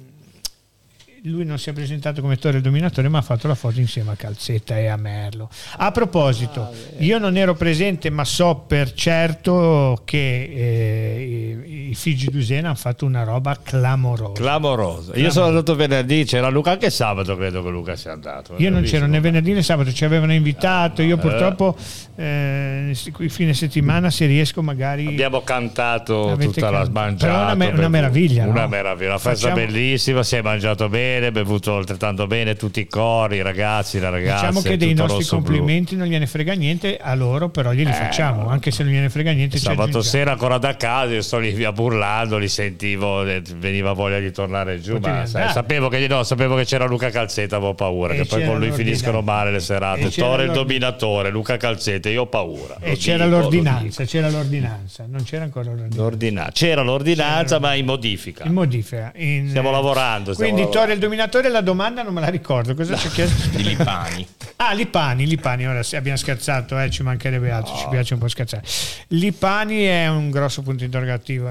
lui non si è presentato come Torre dominatore, ma ha fatto la foto insieme a Calzetta e a Merlo. A proposito, ah, io non ero presente, ma so per certo che eh, i, i figli Dusena hanno fatto una roba clamorosa. Clamorosa. Io sono andato venerdì, c'era Luca anche sabato, credo che Luca sia andato. Io non c'ero né venerdì né sabato, ci avevano invitato. Io purtroppo eh, qui fine settimana, se riesco, magari. Abbiamo cantato tutta can... la smangiata. Una, una, meraviglia. Una no? meraviglia, una festa Facciamo... bellissima, si è mangiato bene bene, bevuto altrettanto bene tutti i cori, i ragazzi, le ragazze. Diciamo che dei nostri complimenti blu. non gliene frega niente a loro, però glieli eh, facciamo, anche se non gliene frega niente. Sabato sera ancora da casa, io sto lì via burlando, li sentivo, veniva voglia di tornare giù, ma sai, sapevo, che, no, sapevo, che, c'era Luca Calzetta, avevo paura, e che poi con lui finiscono male le serate. Tore il dominatore, Luca Calzetta, io ho paura. E c'era dico, l'ordinanza, c'era l'ordinanza, non c'era ancora l'ordinanza. l'ordinanza. C'era l'ordinanza, c'era ma in modifica. In modifica. In, stiamo lavorando. Stiamo quindi Tore il dominatore la domanda non me la ricordo. Cosa no, ci ha chiesto? <laughs> Di Lipani. Ah, Lipani, Lipani, ora abbiamo scherzato, eh, ci mancherebbe altro, oh. ci piace un po' scherzare. Lipani è un grosso punto interrogativo.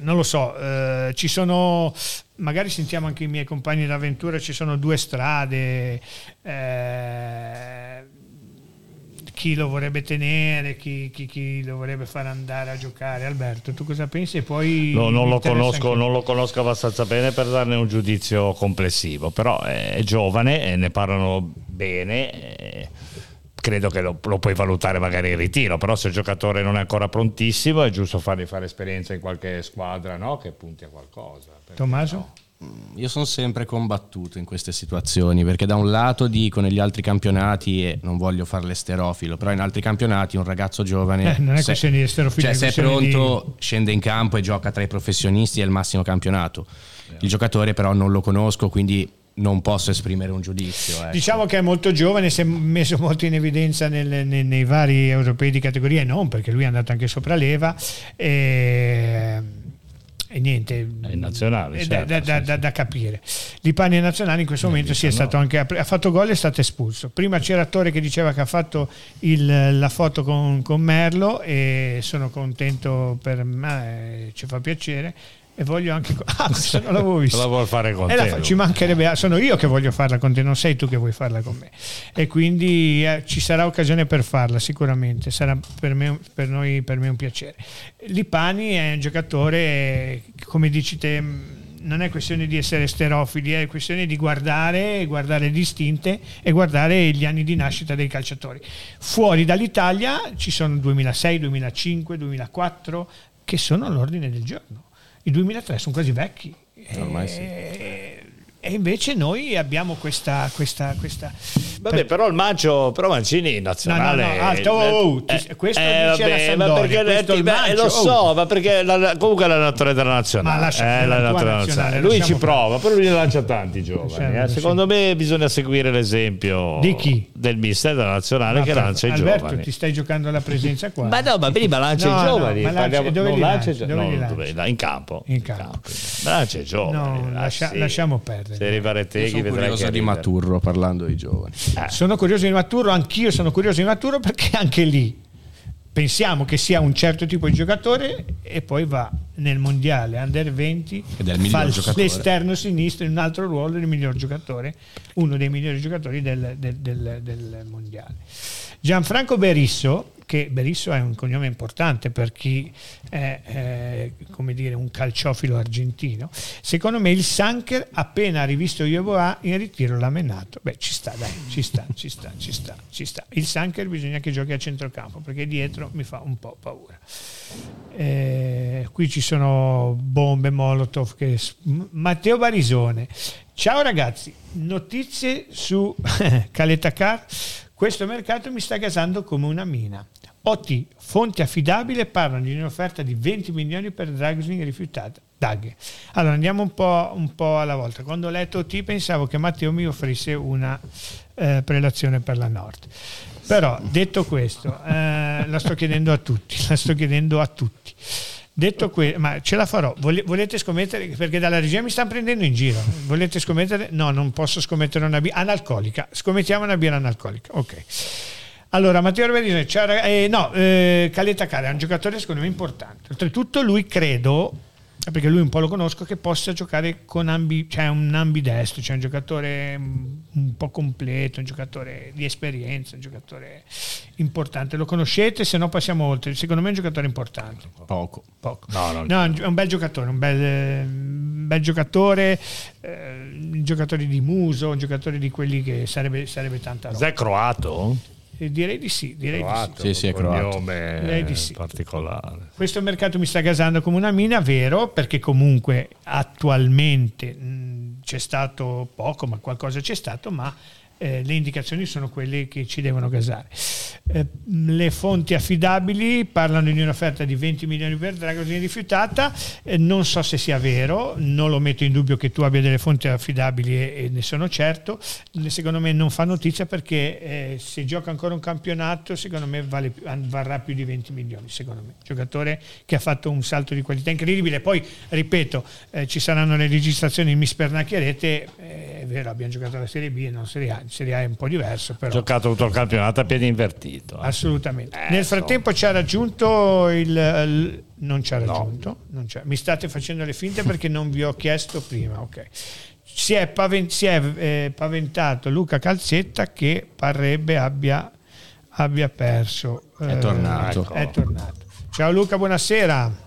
Non lo so, eh, ci sono, magari sentiamo anche i miei compagni d'avventura, ci sono due strade. Eh, chi lo vorrebbe tenere, chi, chi, chi, lo vorrebbe far andare a giocare. Alberto, tu cosa pensi? Poi no, non, lo conosco, non, lo conosco, abbastanza bene per darne un giudizio complessivo, però è giovane e ne parlano bene. credo che lo, lo, puoi valutare magari in ritiro, però se il giocatore non è ancora prontissimo è giusto fargli fare esperienza in qualche squadra no? che punti a qualcosa. Tommaso? No? Io sono sempre combattuto in queste situazioni perché da un lato dico negli altri campionati e non voglio fare l'esterofilo però in altri campionati un ragazzo giovane eh, non è se, questione di esterofilo cioè se è pronto di... scende in campo e gioca tra i professionisti è il massimo campionato il giocatore però non lo conosco quindi non posso esprimere un giudizio. Ecco. Diciamo che è molto giovane, si è messo molto in evidenza nel, nei, nei, vari europei di categoria e non perché lui è andato anche sopra leva. E e niente. Nazionale certo, da, da, da, da, capire. Lipani è nazionale in questo eh, momento si è stato anche ha fatto gol e è stato espulso. Prima c'era Attore che diceva che ha fatto il, la foto con, con, Merlo e sono contento per me eh, ci fa piacere e voglio anche <laughs> ah, non l'avevo visto. <laughs> La vuol fare con te fa, ci mancherebbe sono io che voglio farla con te non sei tu che vuoi farla con me. E quindi eh, ci sarà occasione per farla sicuramente. Sarà per me per noi per me un piacere. Lipani è un giocatore come dici te non è questione di essere sterofili, è questione di guardare, guardare distinte e guardare gli anni di nascita dei calciatori. Fuori dall'Italia ci sono 2006, 2005, 2004 che sono all'ordine del giorno. I 2003 sono quasi vecchi. Ormai e, sì. e invece noi abbiamo questa, questa, questa Vabbè, però il Maggio, però Mancini in nazionale. No, no, no, alto, oh, oh, ti- questo dice la vabbè, ma Sampdoria, perché questo il Maggio, lo oh. so, ma perché la- comunque è l'allenatore della nazionale. Ma lascia eh, la l'allenatore nazionale, Lui ci lasciamo prova, però lui ne lancia tanti giovani. Eh. Secondo me bisogna seguire l'esempio Di chi? del mister della nazionale Ma che per- lancia i Alberto, giovani. ti stai giocando alla presenza qua? Ma no, ma prima lancia No, i no, giovani. ma lancia- parliamo- dove non li lancia, lanci? Dove no, in campo. In campo. Ma lancia i giovani. No, lasciamo perdere. Se arriva Io Reteghi sono vedrai che di. Maturro parlando di giovani. Sono curioso di Maturo, anch'io sono curioso di Maturo perché anche lì pensiamo che sia un certo tipo di giocatore e poi va nel mondiale under 20 Ed è il fa giocatore. l'esterno sinistro in un altro ruolo del miglior giocatore uno dei migliori giocatori del, del- del- del mondiale Gianfranco Berisso che Berisso è un cognome importante per chi è eh, come dire un calciofilo argentino. Secondo me il Sanker appena rivisto Yeboah in ritiro l'ha menato beh ci sta dai ci sta ci sta ci sta ci sta. Il Sanker bisogna che giochi a centrocampo perché dietro mi fa un po' paura. Eh, qui ci sono bombe Molotov che Matteo Barisone. Ciao ragazzi. Notizie su <laughs> Caletacar questo mercato mi sta gasando come una mina OT, fonte affidabile, parlano di un'offerta di 20 milioni per Dragsling rifiutata. Daghe. Allora andiamo un po', un po' alla volta. Quando ho letto OT pensavo che Matteo mi offrisse una eh, prelazione per la Nord. Però detto questo, eh, la sto chiedendo a tutti, <laughs> la sto chiedendo a tutti. Detto questo, ma ce la farò. Vole- volete scommettere? Perché dalla regia mi stanno prendendo in giro. Volete scommettere? No, non posso scommettere una birra analcolica. Scommettiamo una birra analcolica. Ok. Allora, Matteo raga- eh, no, eh, Caleta Care è un giocatore secondo me importante. Oltretutto lui credo, perché lui un po' lo conosco, che possa giocare con ambi, cioè un ambidestro, cioè un giocatore mm, un po' completo, un giocatore di esperienza, un giocatore importante. Lo conoscete? Se no passiamo oltre. Secondo me è un giocatore importante. Poco. Poco. No, non- No, è un bel giocatore, un bel, eh, un bel giocatore, eh, un giocatore di muso, un giocatore di quelli che sarebbe, sarebbe tanta roba. Cos'è croato? Eh, direi di sì, direi di sì. Croato, Sì, sì, è un croato. cognome Direi di sì. particolare. Questo mercato mi sta gasando come una mina, vero, perché comunque attualmente mh, c'è stato poco, ma qualcosa c'è stato, ma eh, le indicazioni sono quelle che ci devono gasare. Eh, le fonti affidabili parlano di un'offerta di 20 milioni per Dragosini rifiutata, eh, non so se sia vero, non lo metto in dubbio che tu abbia delle fonti affidabili e, e ne sono certo, secondo me non fa notizia perché eh, se gioca ancora un campionato secondo me vale varrà più di 20 milioni, secondo me, giocatore che ha fatto un salto di qualità incredibile, poi ripeto eh, ci saranno le registrazioni mi spernacchierete, eh, è vero abbiamo giocato alla Serie B e non Serie A, in Serie A è un po' diverso Ha però giocato tutto il campionato a piedi invertito. eh. assolutamente. Eh, Nel frattempo ci ha raggiunto il... il- non ci ha raggiunto, non c'è- mi state facendo le finte perché non vi ho chiesto prima, ok. Si è, paven- si è, eh, paventato Luca Calzetta che parrebbe abbia, abbia perso. È eh, tornato. ecco. È tornato. Ciao Luca, buonasera.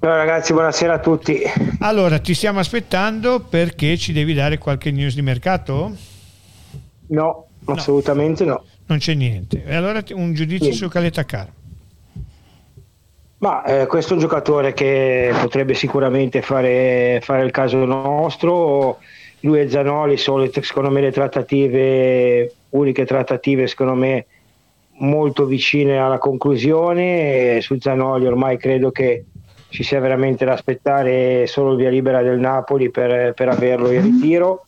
Ciao ragazzi, buonasera a tutti. Allora, ti stiamo aspettando perché ci devi dare qualche news di mercato? No, assolutamente no. Non c'è niente. E allora un giudizio Sì. su Caleta Car. Ma eh, questo è un giocatore che potrebbe sicuramente fare, fare il caso nostro. Lui e Zanoli sono secondo me le trattative, uniche trattative secondo me molto vicine alla conclusione. E su Zanoli ormai credo che ci sia veramente da aspettare solo il via libera del Napoli per, per averlo in ritiro.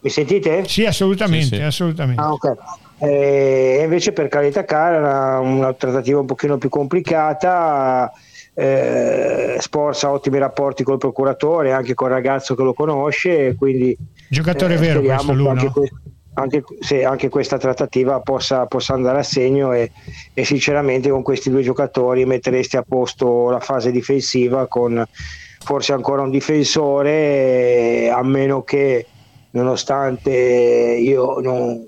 Mi sentite? Sì, assolutamente, Sì, sì. assolutamente. Ah, ok. Eh, invece per Caleta Cara era una trattativa un pochino più complicata. Eh, Sporza ha ottimi rapporti col procuratore, anche col ragazzo che lo conosce, quindi Giocatore eh, vero questo, lui, anche, no? que- anche- se anche questa trattativa possa, possa andare a segno e, e sinceramente con questi due giocatori metteresti a posto la fase difensiva con forse ancora un difensore, eh, a meno che nonostante io non,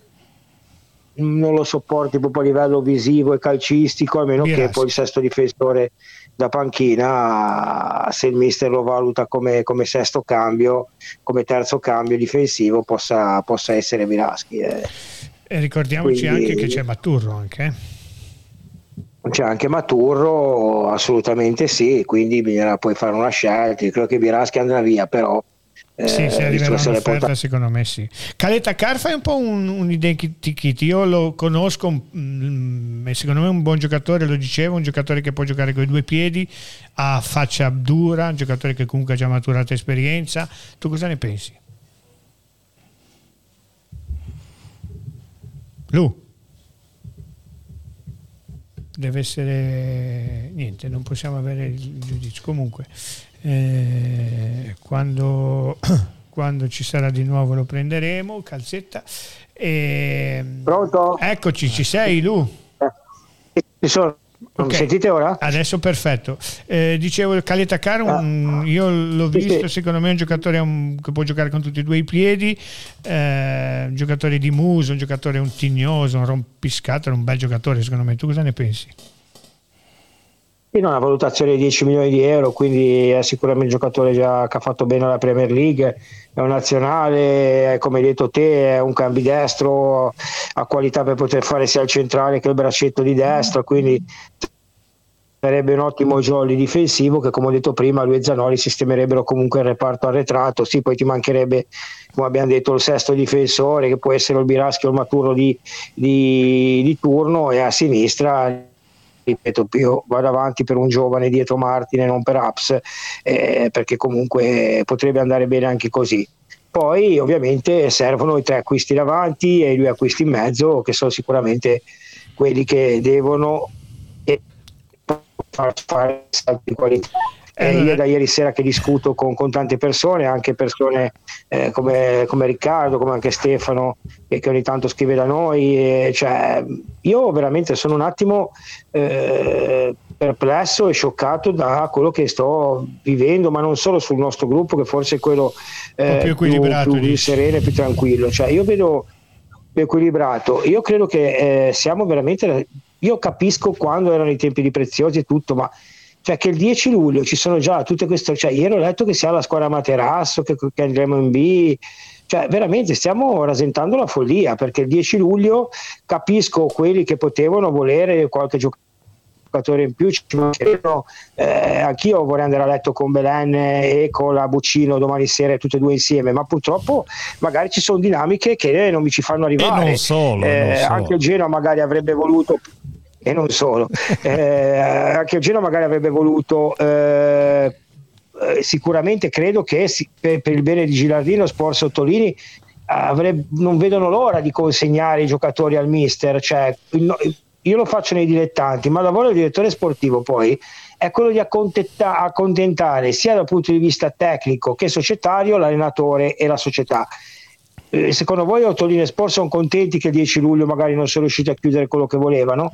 non lo sopporti proprio a livello visivo e calcistico, a meno Biraschi. che poi il sesto difensore da panchina, se il mister lo valuta come, come sesto cambio, come terzo cambio difensivo, possa, possa essere Viraschi. Eh. E ricordiamoci Quindi, anche che c'è Maturro anche. Eh. C'è anche Maturro, assolutamente sì, quindi bisognerà poi fare una scelta. Io credo che Viraschi andrà via, però eh, sì, se arriverà un'offerta porta... secondo me sì. Caleta Carfa è un po' un, un identikit, io lo conosco, mm, secondo me è un buon giocatore, lo dicevo, un giocatore che può giocare con i due piedi, ha faccia dura, un giocatore che comunque ha già maturato esperienza. Tu cosa ne pensi? Lu? Deve essere niente, non possiamo avere il giudizio. Comunque, eh, quando, <coughs> quando, ci sarà di nuovo lo prenderemo, calzetta. E... Pronto? Eccoci, ci sei Lu? Eh, ci sono. Okay. sentite ora? Adesso perfetto. Eh, dicevo il Caleta Caro, ah. io l'ho visto, sì. secondo me è un giocatore un, che può giocare con tutti e due i piedi, eh, un giocatore di muso, un giocatore un tignoso, un rompiscatole, un bel giocatore secondo me. Tu cosa ne pensi? No, una valutazione di 10 milioni di euro, quindi è sicuramente un giocatore già che ha fatto bene alla Premier League, è un nazionale, come hai detto te, è un cambidestro, ha qualità per poter fare sia il centrale che il braccetto di destra, quindi sarebbe un ottimo jolly difensivo che come ho detto prima lui e Zanoli sistemerebbero comunque il reparto arretrato. Sì poi ti mancherebbe come abbiamo detto il sesto difensore che può essere il Biraschi o il Maturo di, di, di turno e a sinistra ripeto, io vado avanti per un giovane dietro Martin e non per Apps, eh, perché comunque potrebbe andare bene anche così. Poi ovviamente servono i tre acquisti davanti e i due acquisti in mezzo, che sono sicuramente quelli che devono far fare salti di qualità. Eh, io da ieri sera che discuto con, con tante persone, anche persone eh, come, come, Riccardo, come anche Stefano, che, che ogni tanto scrive da noi, e, cioè, io veramente sono un attimo eh, perplesso e scioccato da quello che sto vivendo, ma non solo sul nostro gruppo, che forse è quello più, più, più sereno e più tranquillo. Cioè, io vedo più equilibrato. Io credo che eh, siamo veramente. Io capisco quando erano i tempi di preziosi e tutto, ma cioè che il 10 luglio ci sono già tutte queste, cioè ieri ho letto che sia la squadra Materasso, che, che andremo in B, cioè veramente stiamo rasentando la follia perché il 10 luglio capisco quelli che potevano volere qualche giocatore in più ci eh, anch'io vorrei andare a letto con Belen e con la Buccino domani sera tutte e due insieme ma purtroppo magari ci sono dinamiche che non mi ci fanno arrivare e non solo, eh, non solo. anche il Genoa magari avrebbe voluto e non solo. <laughs> Eh, Genoa magari avrebbe voluto eh, eh, sicuramente credo che si, per, per, il bene di Gilardino, Sport Sottolini avrebbe, non vedono l'ora di consegnare i giocatori al mister. Cioè, io lo faccio nei dilettanti, ma il lavoro del direttore sportivo poi è quello di accontentare sia dal punto di vista tecnico che societario l'allenatore e la società. Eh, secondo voi Ottolini e Sport sono contenti che il 10 luglio magari non sono riusciti a chiudere quello che volevano?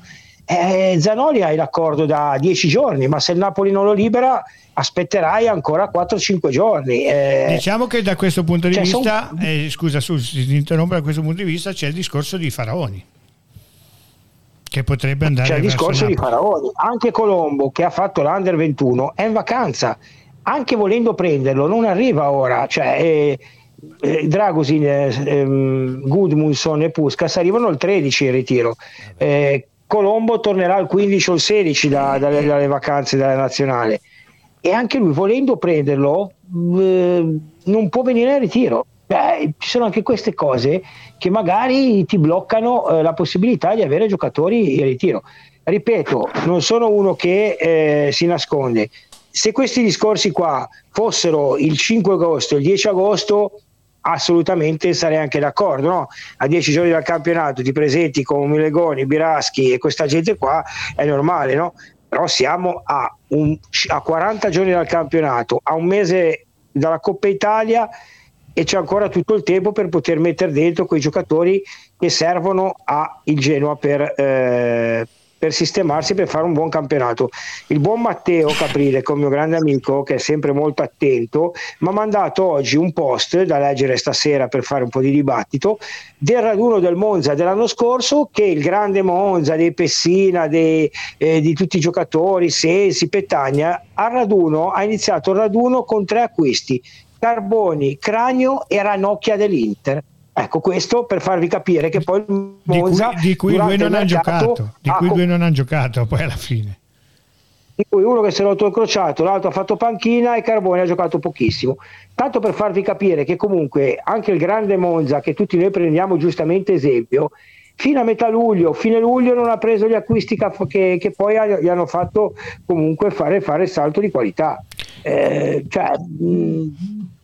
Eh, Zanoli hai l'accordo da 10 giorni, ma se il Napoli non lo libera aspetterai ancora 4-5 giorni. Eh, diciamo che da questo punto di cioè vista, son... eh, scusa Sus, si interrompe, da questo punto di vista c'è il discorso di Faraoni. Che potrebbe andare C'è il discorso di Faraoni. Anche Colombo, che ha fatto l'Under 21, è in vacanza. Anche volendo prenderlo, non arriva ora. Cioè, eh, eh, Dragosin, eh, ehm, Gudmundsson e Puskas arrivano il 13 in ritiro. Eh, Colombo tornerà il 15 o il 16 da, dalle, dalle, vacanze della nazionale e anche lui volendo prenderlo eh, non può venire in ritiro. Beh, ci sono anche queste cose che magari ti bloccano eh, la possibilità di avere giocatori in ritiro. Ripeto, non sono uno che eh, si nasconde. Se questi discorsi qua fossero il 5 agosto, il 10 agosto, assolutamente sarei anche d'accordo. No? A dieci giorni dal campionato ti presenti con Milegoni, Biraschi e questa gente qua, è normale, no? Però siamo a, un, a 40 giorni dal campionato, a un mese dalla Coppa Italia e c'è ancora tutto il tempo per poter mettere dentro quei giocatori che servono al Genoa per, eh, per sistemarsi per fare un buon campionato. Il buon Matteo Caprile, con mio grande amico, che è sempre molto attento, mi ha mandato oggi un post da leggere stasera per fare un po' di dibattito del raduno del Monza dell'anno scorso che il grande Monza dei Pessina, dei, eh, di tutti i giocatori, Sensi, Petagna, al raduno ha iniziato il raduno con tre acquisti, Carboni, Cranio e Ranocchia dell'Inter Ecco, questo per farvi capire che poi Monza di cui, di cui due non hanno giocato, di cui due non hanno giocato poi alla fine. Di cui uno che si è rotto il crociato, l'altro ha fatto panchina e Carbone ha giocato pochissimo. Tanto per farvi capire che comunque anche il grande Monza, che tutti noi prendiamo giustamente esempio, fino a metà luglio, fine luglio non ha preso gli acquisti che, che poi gli hanno fatto comunque fare, fare salto di qualità. Eh, cioè, mh,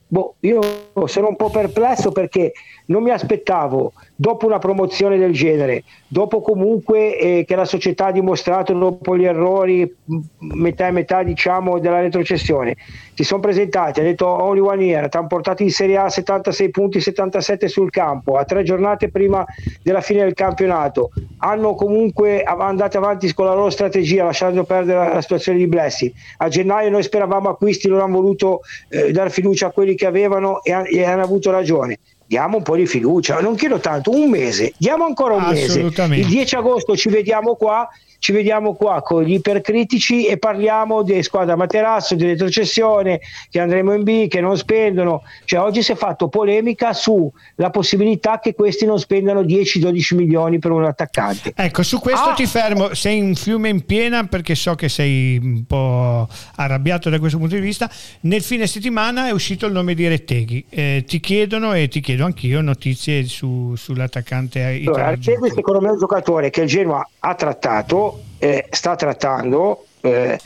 boh, io sono un po' perplesso perché non mi aspettavo dopo una promozione del genere, dopo comunque eh, che la società ha dimostrato dopo gli errori metà e metà diciamo della retrocessione, si sono presentati, hanno detto only one year, ti hanno portato in Serie A 76 punti, 77 sul campo, a tre giornate prima della fine del campionato, hanno comunque andato avanti con la loro strategia lasciando perdere la, la situazione di Blessing. A gennaio noi speravamo acquisti, non hanno voluto eh, dare fiducia a quelli che avevano e, e hanno avuto ragione diamo un po' di fiducia, non chiedo tanto, un mese, diamo ancora un mese. Il 10 agosto ci vediamo qua ci vediamo qua con gli ipercritici e parliamo di squadra materasso, di retrocessione, che andremo in B, che non spendono. Cioè, oggi si è fatto polemica sulla possibilità che questi non spendano 10-12 milioni per un attaccante. Ecco, su questo ah. ti fermo. Sei un fiume in piena perché so che sei un po' arrabbiato da questo punto di vista. Nel fine settimana è uscito il nome di Retteghi. Eh, ti chiedono e ti chiedo anch'io notizie su, sull'attaccante italiano. Allora, Retteghi secondo me è un giocatore che il Genoa ha trattato eh, sta trattando. Eh,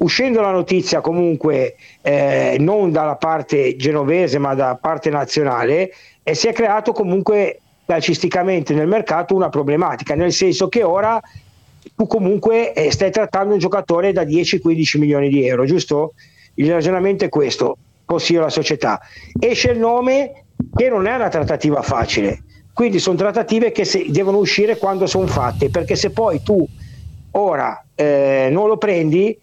uscendo la notizia comunque eh, non dalla parte genovese ma dalla parte nazionale, e si è creato comunque calcisticamente nel mercato una problematica, nel senso che ora tu comunque eh, stai trattando un giocatore da 10-15 milioni di euro, giusto? Il ragionamento è questo, consiglio alla società. Esce il nome che non è una trattativa facile, quindi sono trattative che devono uscire quando sono fatte, perché se poi tu ora eh, non lo prendi,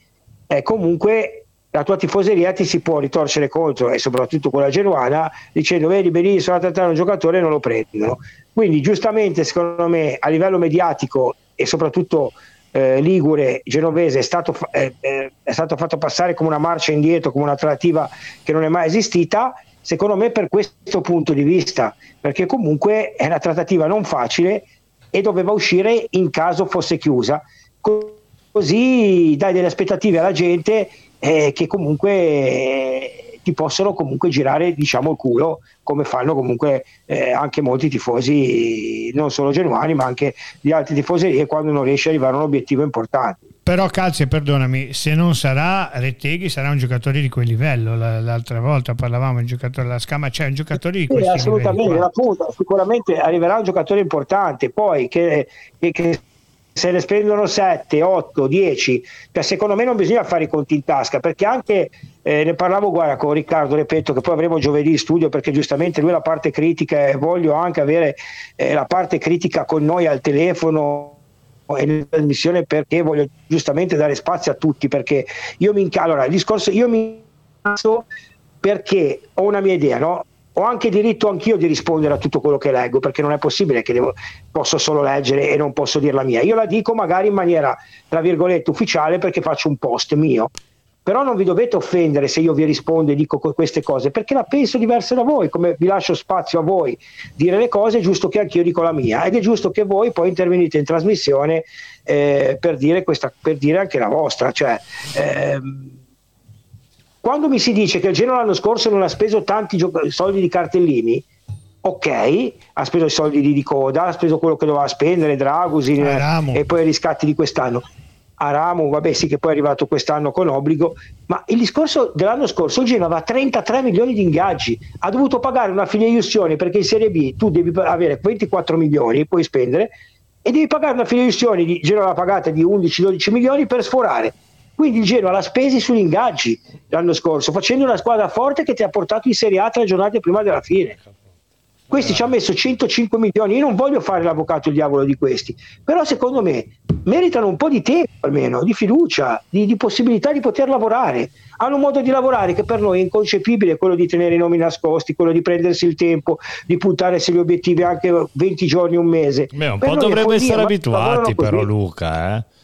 eh, comunque la tua tifoseria ti si può ritorcere contro e soprattutto quella genuana dicendo vedi benissimo a trattare un giocatore e non lo prendono. Quindi giustamente secondo me a livello mediatico e soprattutto eh, Ligure, genovese, è stato, eh, eh, è stato fatto passare come una marcia indietro, come una trattativa che non è mai esistita, secondo me per questo punto di vista, perché comunque è una trattativa non facile e doveva uscire in caso fosse chiusa così dai delle aspettative alla gente eh, che comunque eh, ti possono comunque girare diciamo il culo come fanno comunque eh, anche molti tifosi non solo genuani ma anche di altre tifoserie quando non riesce ad arrivare a un obiettivo importante. Però Calze perdonami se non sarà Retteghi sarà un giocatore di quel livello. L'altra volta parlavamo di un giocatore della Scama c'è un giocatore di sì, assolutamente appunto, sicuramente arriverà un giocatore importante poi che, che, che se ne spendono 7, 8, 10, cioè secondo me non bisogna fare i conti in tasca perché anche eh, ne parlavo guarda, con Riccardo, ripeto che poi avremo giovedì in studio perché giustamente lui la parte critica e voglio anche avere eh, la parte critica con noi al telefono e nella trasmissione perché voglio giustamente dare spazio a tutti perché io mi allora il discorso io mi perché ho una mia idea no? Ho anche diritto anch'io di rispondere a tutto quello che leggo, perché non è possibile che devo, posso solo leggere e non posso dire la mia. Io la dico magari in maniera, tra virgolette, ufficiale perché faccio un post mio. Però non vi dovete offendere se io vi rispondo e dico queste cose, perché la penso diversa da voi, come vi lascio spazio a voi dire le cose, è giusto che anch'io dico la mia ed è giusto che voi poi intervenite in trasmissione eh, per, dire questa, per dire anche la vostra. Cioè, ehm, quando mi si dice che il Genoa l'anno scorso non ha speso tanti gio- soldi di cartellini, ok, ha speso i soldi di, di coda, ha speso quello che doveva spendere, Dragusin e poi i riscatti di quest'anno. Aramo, vabbè sì che poi è arrivato quest'anno con obbligo, ma il discorso dell'anno scorso il Genoa aveva 33 milioni di ingaggi, ha dovuto pagare una filiaiussione perché in Serie B tu devi avere 24 milioni, puoi spendere, e devi pagare una filiaiussione di Genoa pagata di 11-12 milioni per sforare quindi il Genoa l'ha spesi sugli ingaggi l'anno scorso, facendo una squadra forte che ti ha portato in Serie A tre giornate prima della fine. questi ci hanno messo 105 milioni. Io non voglio fare l'avvocato il diavolo di questi, però secondo me meritano un po' di tempo almeno, di fiducia, di, di, possibilità di poter lavorare. Hanno un modo di lavorare che per noi è inconcepibile, quello di tenere i nomi nascosti, quello di prendersi il tempo, di puntare sugli obiettivi anche 20 giorni, un mese. Beh, un per po' dovremmo essere abituati però Luca, eh?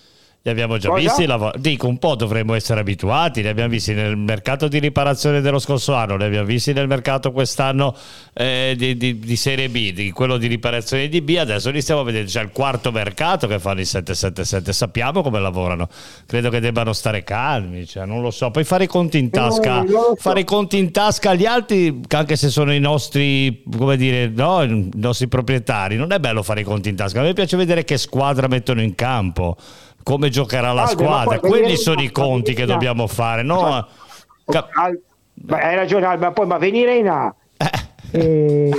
Li abbiamo già Cosa? visti, lav- dico un po' dovremmo essere abituati, li abbiamo visti nel mercato di riparazione dello scorso anno, li abbiamo visti nel mercato quest'anno eh, di, di, di, Serie B, di quello di riparazione di B, adesso li stiamo vedendo, c'è il quarto mercato che fanno i 777, sappiamo come lavorano, credo che debbano stare calmi, cioè, non lo so, poi fare i conti in tasca, no, fare i conti in tasca agli altri, anche se sono i nostri, come dire, no, i nostri proprietari, non è bello fare i conti in tasca, a me piace vedere che squadra mettono in campo come giocherà la Aldo, squadra. Quelli sono i conti che dobbiamo fare. No? Cap- hai ragione, Alba, poi ma venire in A. <laughs> Eh.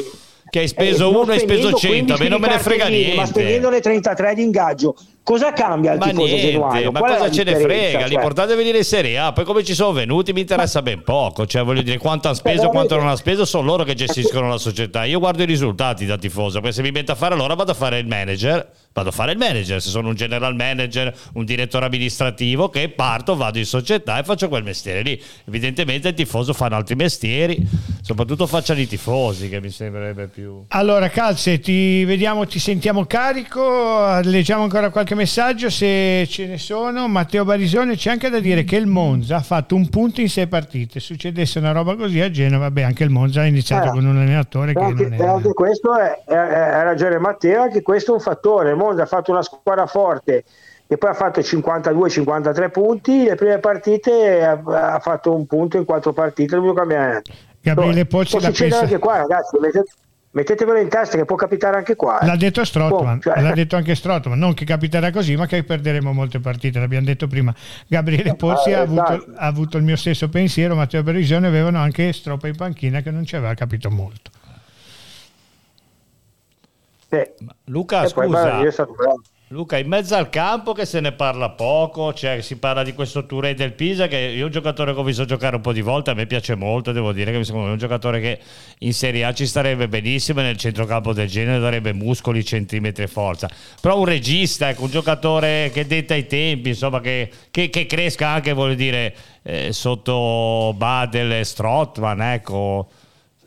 Che hai speso eh, uno e hai speso 100, a me non me ne frega niente. Ma spendendone 33 di ingaggio, cosa cambia ma tifoso niente, genuano? Ma cosa ce ne frega? Cioè... L'importante è venire in Serie A. Poi come ci sono venuti mi interessa ben poco. Cioè voglio dire quanto hanno speso, quanto non hanno speso, sono loro che gestiscono la società. Io guardo i risultati da tifoso, perché se mi metto a fare allora vado a fare il manager vado a fare il manager, se sono un general manager, un direttore amministrativo che parto, vado in società e faccio quel mestiere lì. Evidentemente il tifoso fanno altri mestieri, soprattutto facciano i tifosi che mi sembrerebbe più... Allora Calze, ti vediamo, ti sentiamo carico, leggiamo ancora qualche messaggio se ce ne sono. Matteo Barisone c'è anche da dire che il Monza ha fatto un punto in sei partite, succedesse una roba così a Genova, beh anche il Monza ha iniziato eh, con un allenatore che anche, non è... Anche questo è, è ragione Matteo, anche questo è un fattore. Monza ha fatto una squadra forte e poi ha fatto 52-53 punti, le prime partite ha, ha, fatto un punto in quattro partite, l'unico cambiamento. Gabriele Pozzi succedere pensa... anche qua ragazzi, mettete, mettetevelo in testa che può capitare anche qua. Eh. L'ha detto Strottman, cioè... l'ha detto anche Strottman, non che capiterà così, ma che perderemo molte partite, l'abbiamo detto prima. Gabriele Pozzi ah, ha, avuto, esatto. ha, avuto, il mio stesso pensiero, Matteo Berisione avevano anche Stroppa in panchina che non ci aveva capito molto. Luca, scusa. Luca, in mezzo al campo che se ne parla poco, cioè si parla di questo Touré del Pisa che io un giocatore che ho visto giocare un po' di volte, a me piace molto, devo dire che mi sembra un giocatore che in Serie A ci starebbe benissimo nel centrocampo del genere darebbe muscoli, centimetri e forza. Però un regista, ecco, un giocatore che detta i tempi, insomma, che, che, che cresca anche, voglio dire, eh, sotto Badel e Strottman, ecco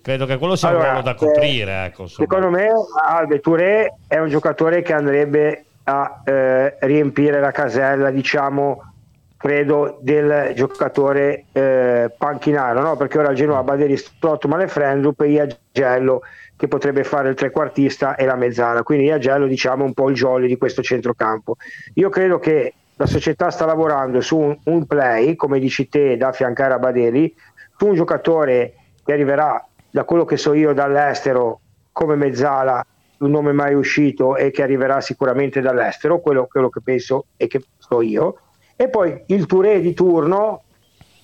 credo che quello sia allora, un ruolo da coprire. Eh, ecco, secondo me Albe Touré è un giocatore che andrebbe a eh, riempire la casella, diciamo, credo, del giocatore eh, panchinaro, no? perché ora il Genoa Baderi, Strottman e Frendrup e Iagello che potrebbe fare il trequartista e la mezzala, quindi Iagello diciamo un po' il jolly di questo centrocampo. Io credo che la società sta lavorando su un, un play, come dici te, da affiancare a Baderi, su un giocatore che arriverà da quello che so io dall'estero come mezzala un nome mai uscito e che arriverà sicuramente dall'estero, quello, quello che penso e che so io. E poi il Touré di turno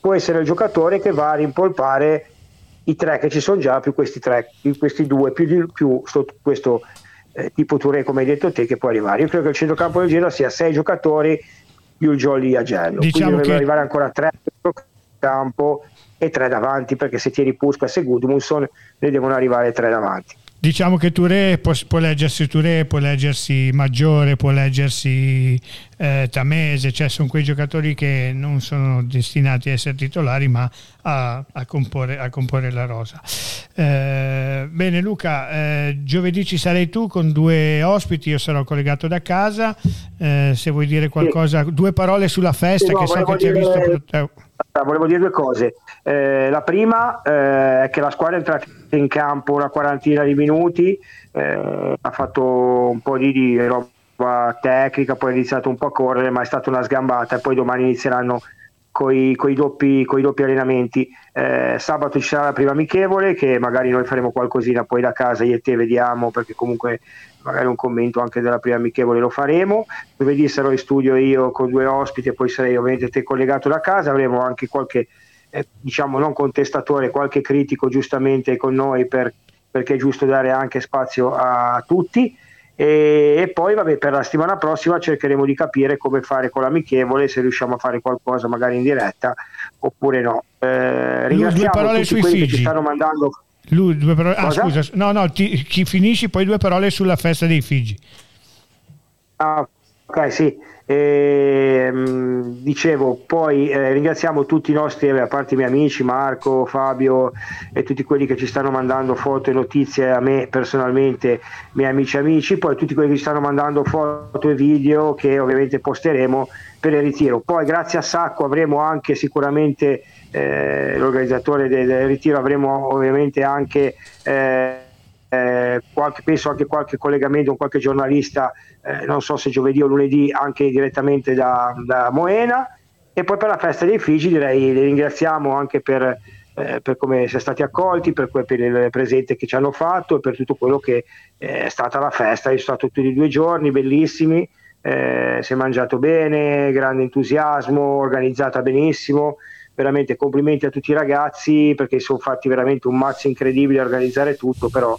può essere il giocatore che va a rimpolpare i tre che ci sono già, più questi tre, più questi due, più, di, più questo eh, tipo Touré come hai detto te che può arrivare. Io credo che il centrocampo del Genoa sia sei giocatori più il Jolly Agello. Diciamo Quindi deve arrivare ancora tre campo e tre davanti perché se tieni Puskas e Gudmundsson ne devono arrivare tre davanti. Diciamo che Touré può, può leggersi Touré, può leggersi Maggiore, può leggersi eh, Tamese, cioè sono quei giocatori che non sono destinati a essere titolari ma a, a, comporre, a comporre, la rosa. Eh, bene Luca, eh, giovedì ci sarai tu con due ospiti, io sarò collegato da casa, eh, se vuoi dire qualcosa, sì. due parole sulla festa sì, no, che so che ti ha visto... Volevo dire due cose. Eh, la prima eh, è che la squadra è entrata in campo una quarantina di minuti, eh, ha fatto un po' di, di, roba tecnica, poi ha iniziato un po' a correre, ma è stata una sgambata e poi domani inizieranno con i doppi, doppi, allenamenti. Eh, sabato ci sarà la prima amichevole che magari noi faremo qualcosina poi da casa, io e te vediamo perché comunque magari un commento anche della prima amichevole lo faremo. Giovedì sarò in studio io con due ospiti e poi sarei ovviamente te collegato da casa, avremo anche qualche eh, diciamo non contestatore, qualche critico giustamente con noi per, perché è giusto dare anche spazio a tutti. E, e, poi vabbè, per la settimana prossima cercheremo di capire come fare con l'amichevole, se riusciamo a fare qualcosa magari in diretta oppure no. Eh, ringraziamo tutti quelli figli. che ci stanno mandando Lui, due parole, ah, scusa, no, no, ti, chi finisci poi due parole sulla festa dei Figi. Ah, ok, sì. Ehm, dicevo, poi eh, ringraziamo tutti i nostri, eh, a parte i miei amici, Marco, Fabio e tutti quelli che ci stanno mandando foto e notizie a me personalmente, miei amici e amici, poi tutti quelli che ci stanno mandando foto e video che ovviamente posteremo per il ritiro. Poi grazie a Sacco avremo anche sicuramente eh, l'organizzatore del, del ritiro, avremo ovviamente anche... eh, eh, qualche, penso anche qualche collegamento con qualche giornalista, eh, non so se giovedì o lunedì, anche direttamente da, da Moena. E poi per la festa dei Figi direi li ringraziamo anche per, eh, per come siamo stati accolti, per, per il presente che ci hanno fatto e per tutto quello che eh, è stata la festa. Sono stato tutti e due giorni, bellissimi, eh, si è mangiato bene, grande entusiasmo, organizzata benissimo veramente complimenti a tutti i ragazzi perché sono fatti veramente un mazzo incredibile a organizzare tutto, però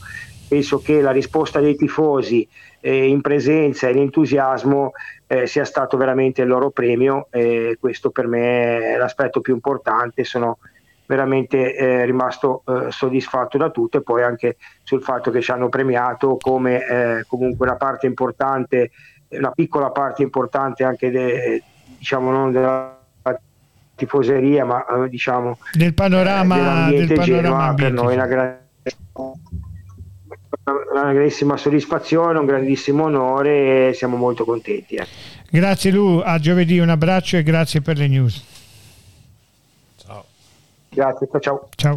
penso che la risposta dei tifosi eh, in presenza e l'entusiasmo eh, sia stato veramente il loro premio e questo per me è l'aspetto più importante, sono veramente eh, rimasto eh, soddisfatto da tutto e poi anche sul fatto che ci hanno premiato come eh, comunque una parte importante, una piccola parte importante anche de, diciamo non della tifoseria, ma eh, diciamo Del panorama, eh, del panorama Genoa per noi sì. una, gra- una grandissima soddisfazione, un grandissimo onore e siamo molto contenti. eh. Grazie Lu, a giovedì un abbraccio e grazie per le news. Grazie, ciao. Ciao.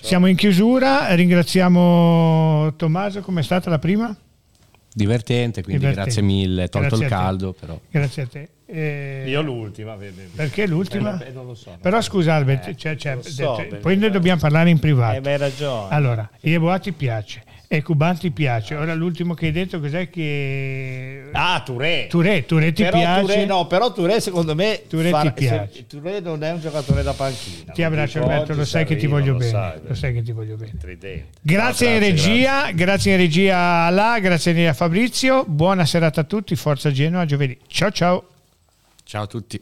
Siamo in chiusura, ringraziamo Tommaso, com'è stata la prima? Divertente, quindi Divertente. grazie mille, tolto Grazie il caldo però. Grazie a te. Eh, Io l'ultima, vedi. perché l'ultima? Eh, non lo so. Però scusa Albert, Eh, cioè, cioè, so, cioè, poi ne dobbiamo parlare in privato. Eh, beh, hai ragione. Allora, Yeboah ti piace, e Cuban ti piace. Ora l'ultimo che hai detto cos'è che... Ah, Touré. Touré, Touré ti però piace? Touré, no, però Touré secondo me Touré fa- ti piace. se- Touré non è un giocatore da panchina. Ti abbraccio Alberto, lo sai che ti voglio lo bene. sai, Lo sai che ti voglio bene. Tridente. Grazie No, in grazie, regia, grazie in regia a La, grazie a Fabrizio. Buona serata a tutti, Forza Genoa, giovedì. Ciao ciao. Ciao a tutti.